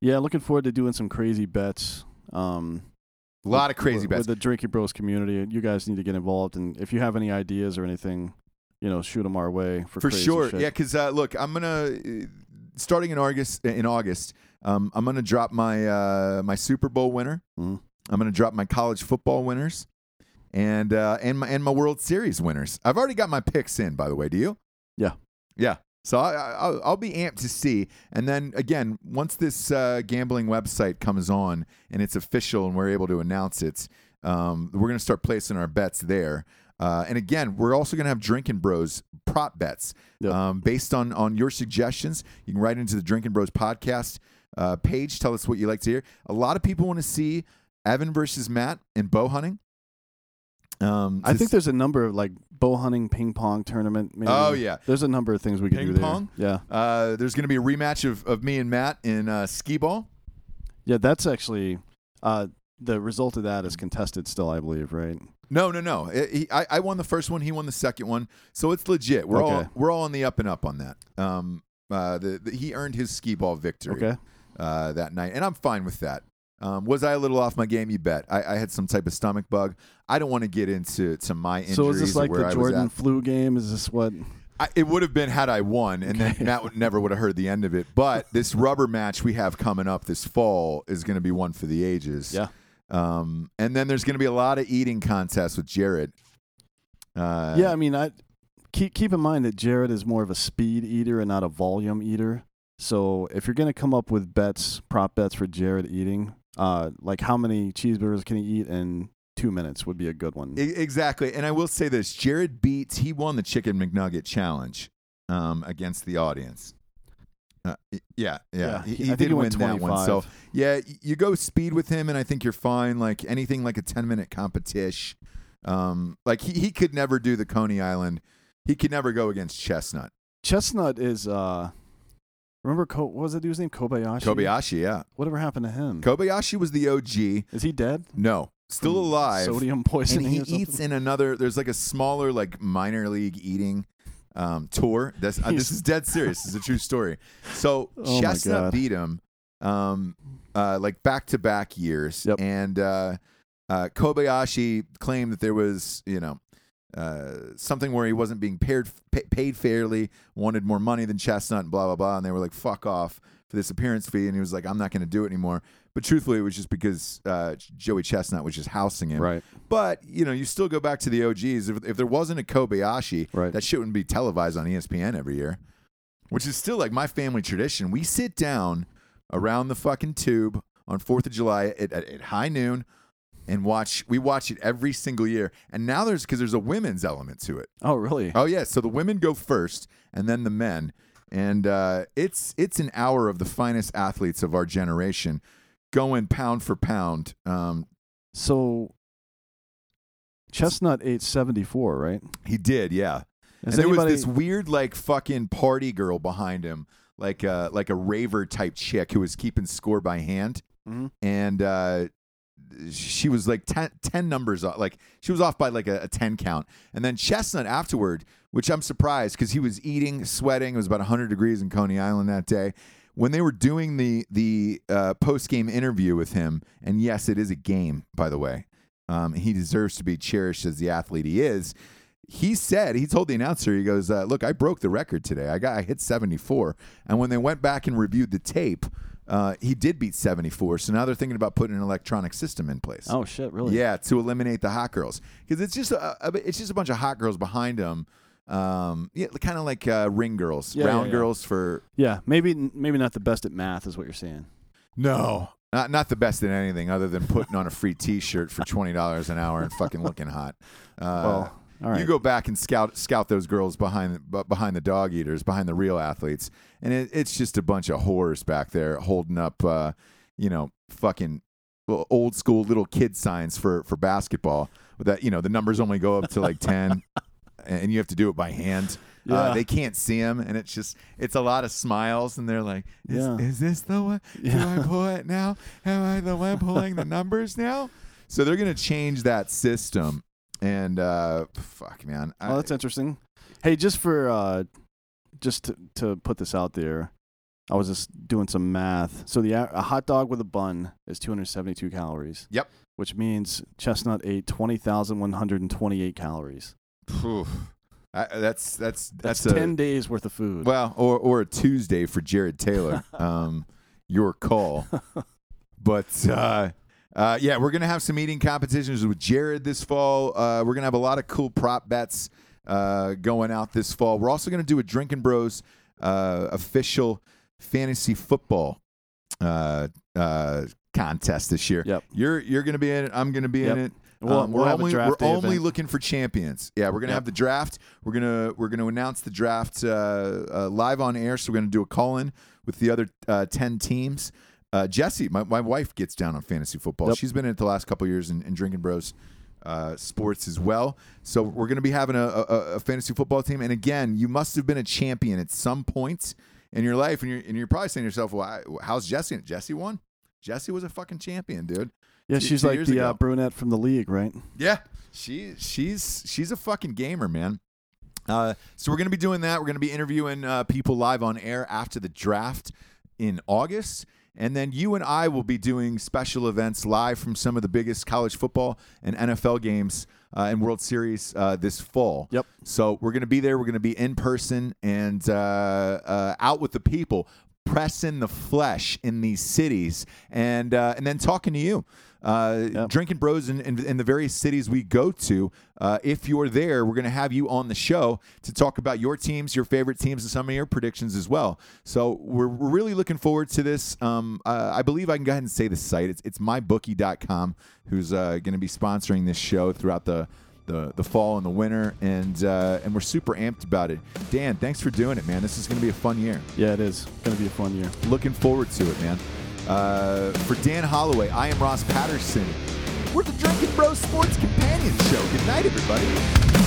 yeah. Looking forward to doing some crazy bets. Um, A lot of crazy with, bets. with the Drinking Bros community. You guys need to get involved, and if you have any ideas or anything, you know, shoot them our way for for sure. shit. Yeah, because uh, look, I'm gonna uh, starting in August. In August, um, I'm gonna drop my uh, my Super Bowl winner. Mhm. I'm gonna drop my college football winners, and uh, and my and my World Series winners. I've already got my picks in. By the way, do you? Yeah. Yeah. So I, I, I'll, I'll be amped to see. And then again, once this uh, gambling website comes on and it's official and we're able to announce it, Um, we're going to start placing our bets there. Uh, and again, we're also going to have Drinking Bros prop bets Yep. um, based on on your suggestions. You can write into the Drinking Bros podcast uh, page. Tell us what you like to hear. A lot of people want to see Evan versus Matt in bow hunting. Um, I think there's a number of like bow hunting, ping pong tournament. Maybe. Oh, yeah. There's a number of things we can Ping do there. pong? Yeah, uh, there's going to be a rematch of, of me and Matt in uh, skee ball. yeah. That's actually uh, the result of that is contested still, I believe. Right. No, no, no. It- he- I, I won the first one. He won the second one. So it's legit. We're all we're all on the up and up on that. Um, uh, the, the, he earned his skee ball victory. Okay. Uh, that night, and I'm fine with that. Um, was I a little off my game? You bet. I, I had some type of stomach bug. I don't want to get into to my injuries. So is this like the I Jordan flu game? Is this what? I, it would have been had I won, and then Matt would never would have heard the end of it. But this rubber match we have coming up this fall is going to be one for the ages. Yeah. Um, and then there's going to be a lot of eating contests with Jared. Uh, yeah, I mean, I keep keep in mind that Jared is more of a speed eater and not a volume eater. So if you're gonna come up with bets, prop bets for Jared eating, uh, like how many cheeseburgers can he eat in two minutes would be a good one. Exactly. And I will say this: Jared beats. He won the Chicken McNugget challenge um, against the audience. Uh, yeah, yeah, Yeah, he, he- he I think did he win that one. So yeah, you go speed with him, and I think you're fine. Like anything like a ten minute competition. Um, like he, he could never do the Coney Island. He could never go against Chestnut. Chestnut is uh, remember Ko- what was the dude's name? Kobayashi. Kobayashi, yeah. Whatever happened to him? Kobayashi was the OG. is he dead? No, still From alive. Sodium and poisoning. he or something? eats in another. There's like a smaller, like minor league eating um, tour. That's, uh, this is dead serious. this is a true story. So Oh Chestnut beat him, um, uh, like back to back years, Yep. and uh, uh, Kobayashi claimed that there was, you know. Uh, something where he wasn't being paid pa- paid fairly, wanted more money than Chestnut, and blah blah blah. And they were like, "Fuck off for this appearance fee," and he was like, "I'm not going to do it anymore." But truthfully, it was just because uh, Joey Chestnut was just housing him. right. But you know, you still go back to the OGs. If, if there wasn't a Kobayashi, Right. that shit wouldn't be televised on ESPN every year, which is still like my family tradition. We sit down around the fucking tube on Fourth of July at, at, at high noon and watch. We watch it every single year. And now there's because there's a women's element to it. Oh, really? Oh yeah, so the women go first, and then the men, and uh, it's it's an hour of the finest athletes of our generation, going pound for pound. Um, So Chestnut ate 74, right? he did, yeah. Has and there was this weird like fucking party girl behind him, like uh like a raver type chick who was keeping score by hand, Mhm. and uh, she was like 10, 10 numbers off. Like she was off by like a, a ten count, and then Chestnut afterward, which I'm surprised because he was eating, sweating. It was about hundred degrees in Coney Island that day. When they were doing the the uh, post game interview with him, and yes, it is a game, by the way. Um, he deserves to be cherished as the athlete he is he said he told the announcer he goes uh, look i broke the record today i got i hit 74 and when they went back and reviewed the tape uh, he did beat 74 so now they're thinking about putting an electronic system in place Oh shit, really? yeah to eliminate the hot girls because it's just a, a, it's just a bunch of hot girls behind him um, yeah, kind of like uh, ring girls, Yeah, yeah, round yeah. girls for Yeah, maybe maybe not the best at math is what you're saying. no, not not the best at anything other than putting on a free T-shirt for twenty dollars an hour and fucking looking hot. Uh, well, all right. You go back and scout scout those girls behind behind the dog eaters, behind the real athletes, and it, it's just a bunch of whores back there holding up, uh, you know, fucking old school little kid signs for for basketball. That you know the numbers only go up to like ten, and you have to do it by hand. Uh, they can't see them, and it's just it's a lot of smiles, and they're like, "Is, Yeah. is this the one? Do Yeah. I pull it now? Am I the one pulling the numbers now?" So they're gonna change that system, and uh, fuck, man, I- Oh, that's interesting. Hey, just for uh, just to, to put this out there, I was just doing some math. So the a hot dog with a bun is 272 calories. Yep. Which means Chestnut ate 20,128 calories. Phew. I, that's that's That's, that's, a 10 days worth of food. well, or or a Tuesday for Jared Taylor. um, your call, but uh, uh, yeah, we're gonna have some eating competitions with Jared this fall. Uh, we're gonna have a lot of cool prop bets uh, going out this fall. We're also gonna do a Drinking Bros uh, official fantasy football uh, uh, contest this year. Yep. You're you're gonna be in it. I'm gonna be in it. We'll, Um, we'll we're only, we're only looking for champions. Yeah, we're gonna Yep. have the draft. We're gonna we're gonna announce the draft uh, uh, live on air. So we're gonna do a call in with the other uh, ten teams. Uh, Jesse, my, my wife gets down on fantasy football. Yep. She's been in it the last couple of years in, in Drinking Bros uh, sports as well. So we're gonna be having a, a, a fantasy football team. And again, you must have been a champion at some point in your life, and you're and you're probably saying to yourself, "Well, I, how's Jesse? Jesse won. Jesse was a fucking champion, dude." Yeah, two- she's two like the uh, brunette from the league, right? Yeah, she she's she's a fucking gamer, man. Uh, so we're gonna be doing that. We're gonna be interviewing uh, people live on air after the draft in August, and then you and I will be doing special events live from some of the biggest college football and NFL games uh, and World Series uh, this fall. Yep. So we're gonna be there. We're gonna be in person and uh, uh, out with the people, pressing the flesh in these cities, and uh, and then talking to you. Uh, Yep. Drinking Bros in, in, in the various cities we go to. Uh, if you're there, we're going to have you on the show to talk about your teams, your favorite teams, and some of your predictions as well. So we're, we're really looking forward to this. Um, uh, I believe I can go ahead and say the site. It's, it's mybookie.com, who's uh, going to be sponsoring this show throughout the, the, the fall and the winter, and uh, and we're super amped about it. Dan, thanks for doing it, man. This is going to be a fun year. Yeah, it is. Going to be a fun year. Looking forward to it, man. Uh, for Dan Hollaway, I am Ross Patterson. We're the Drinking Bros Sports Companion Show. Good night, everybody.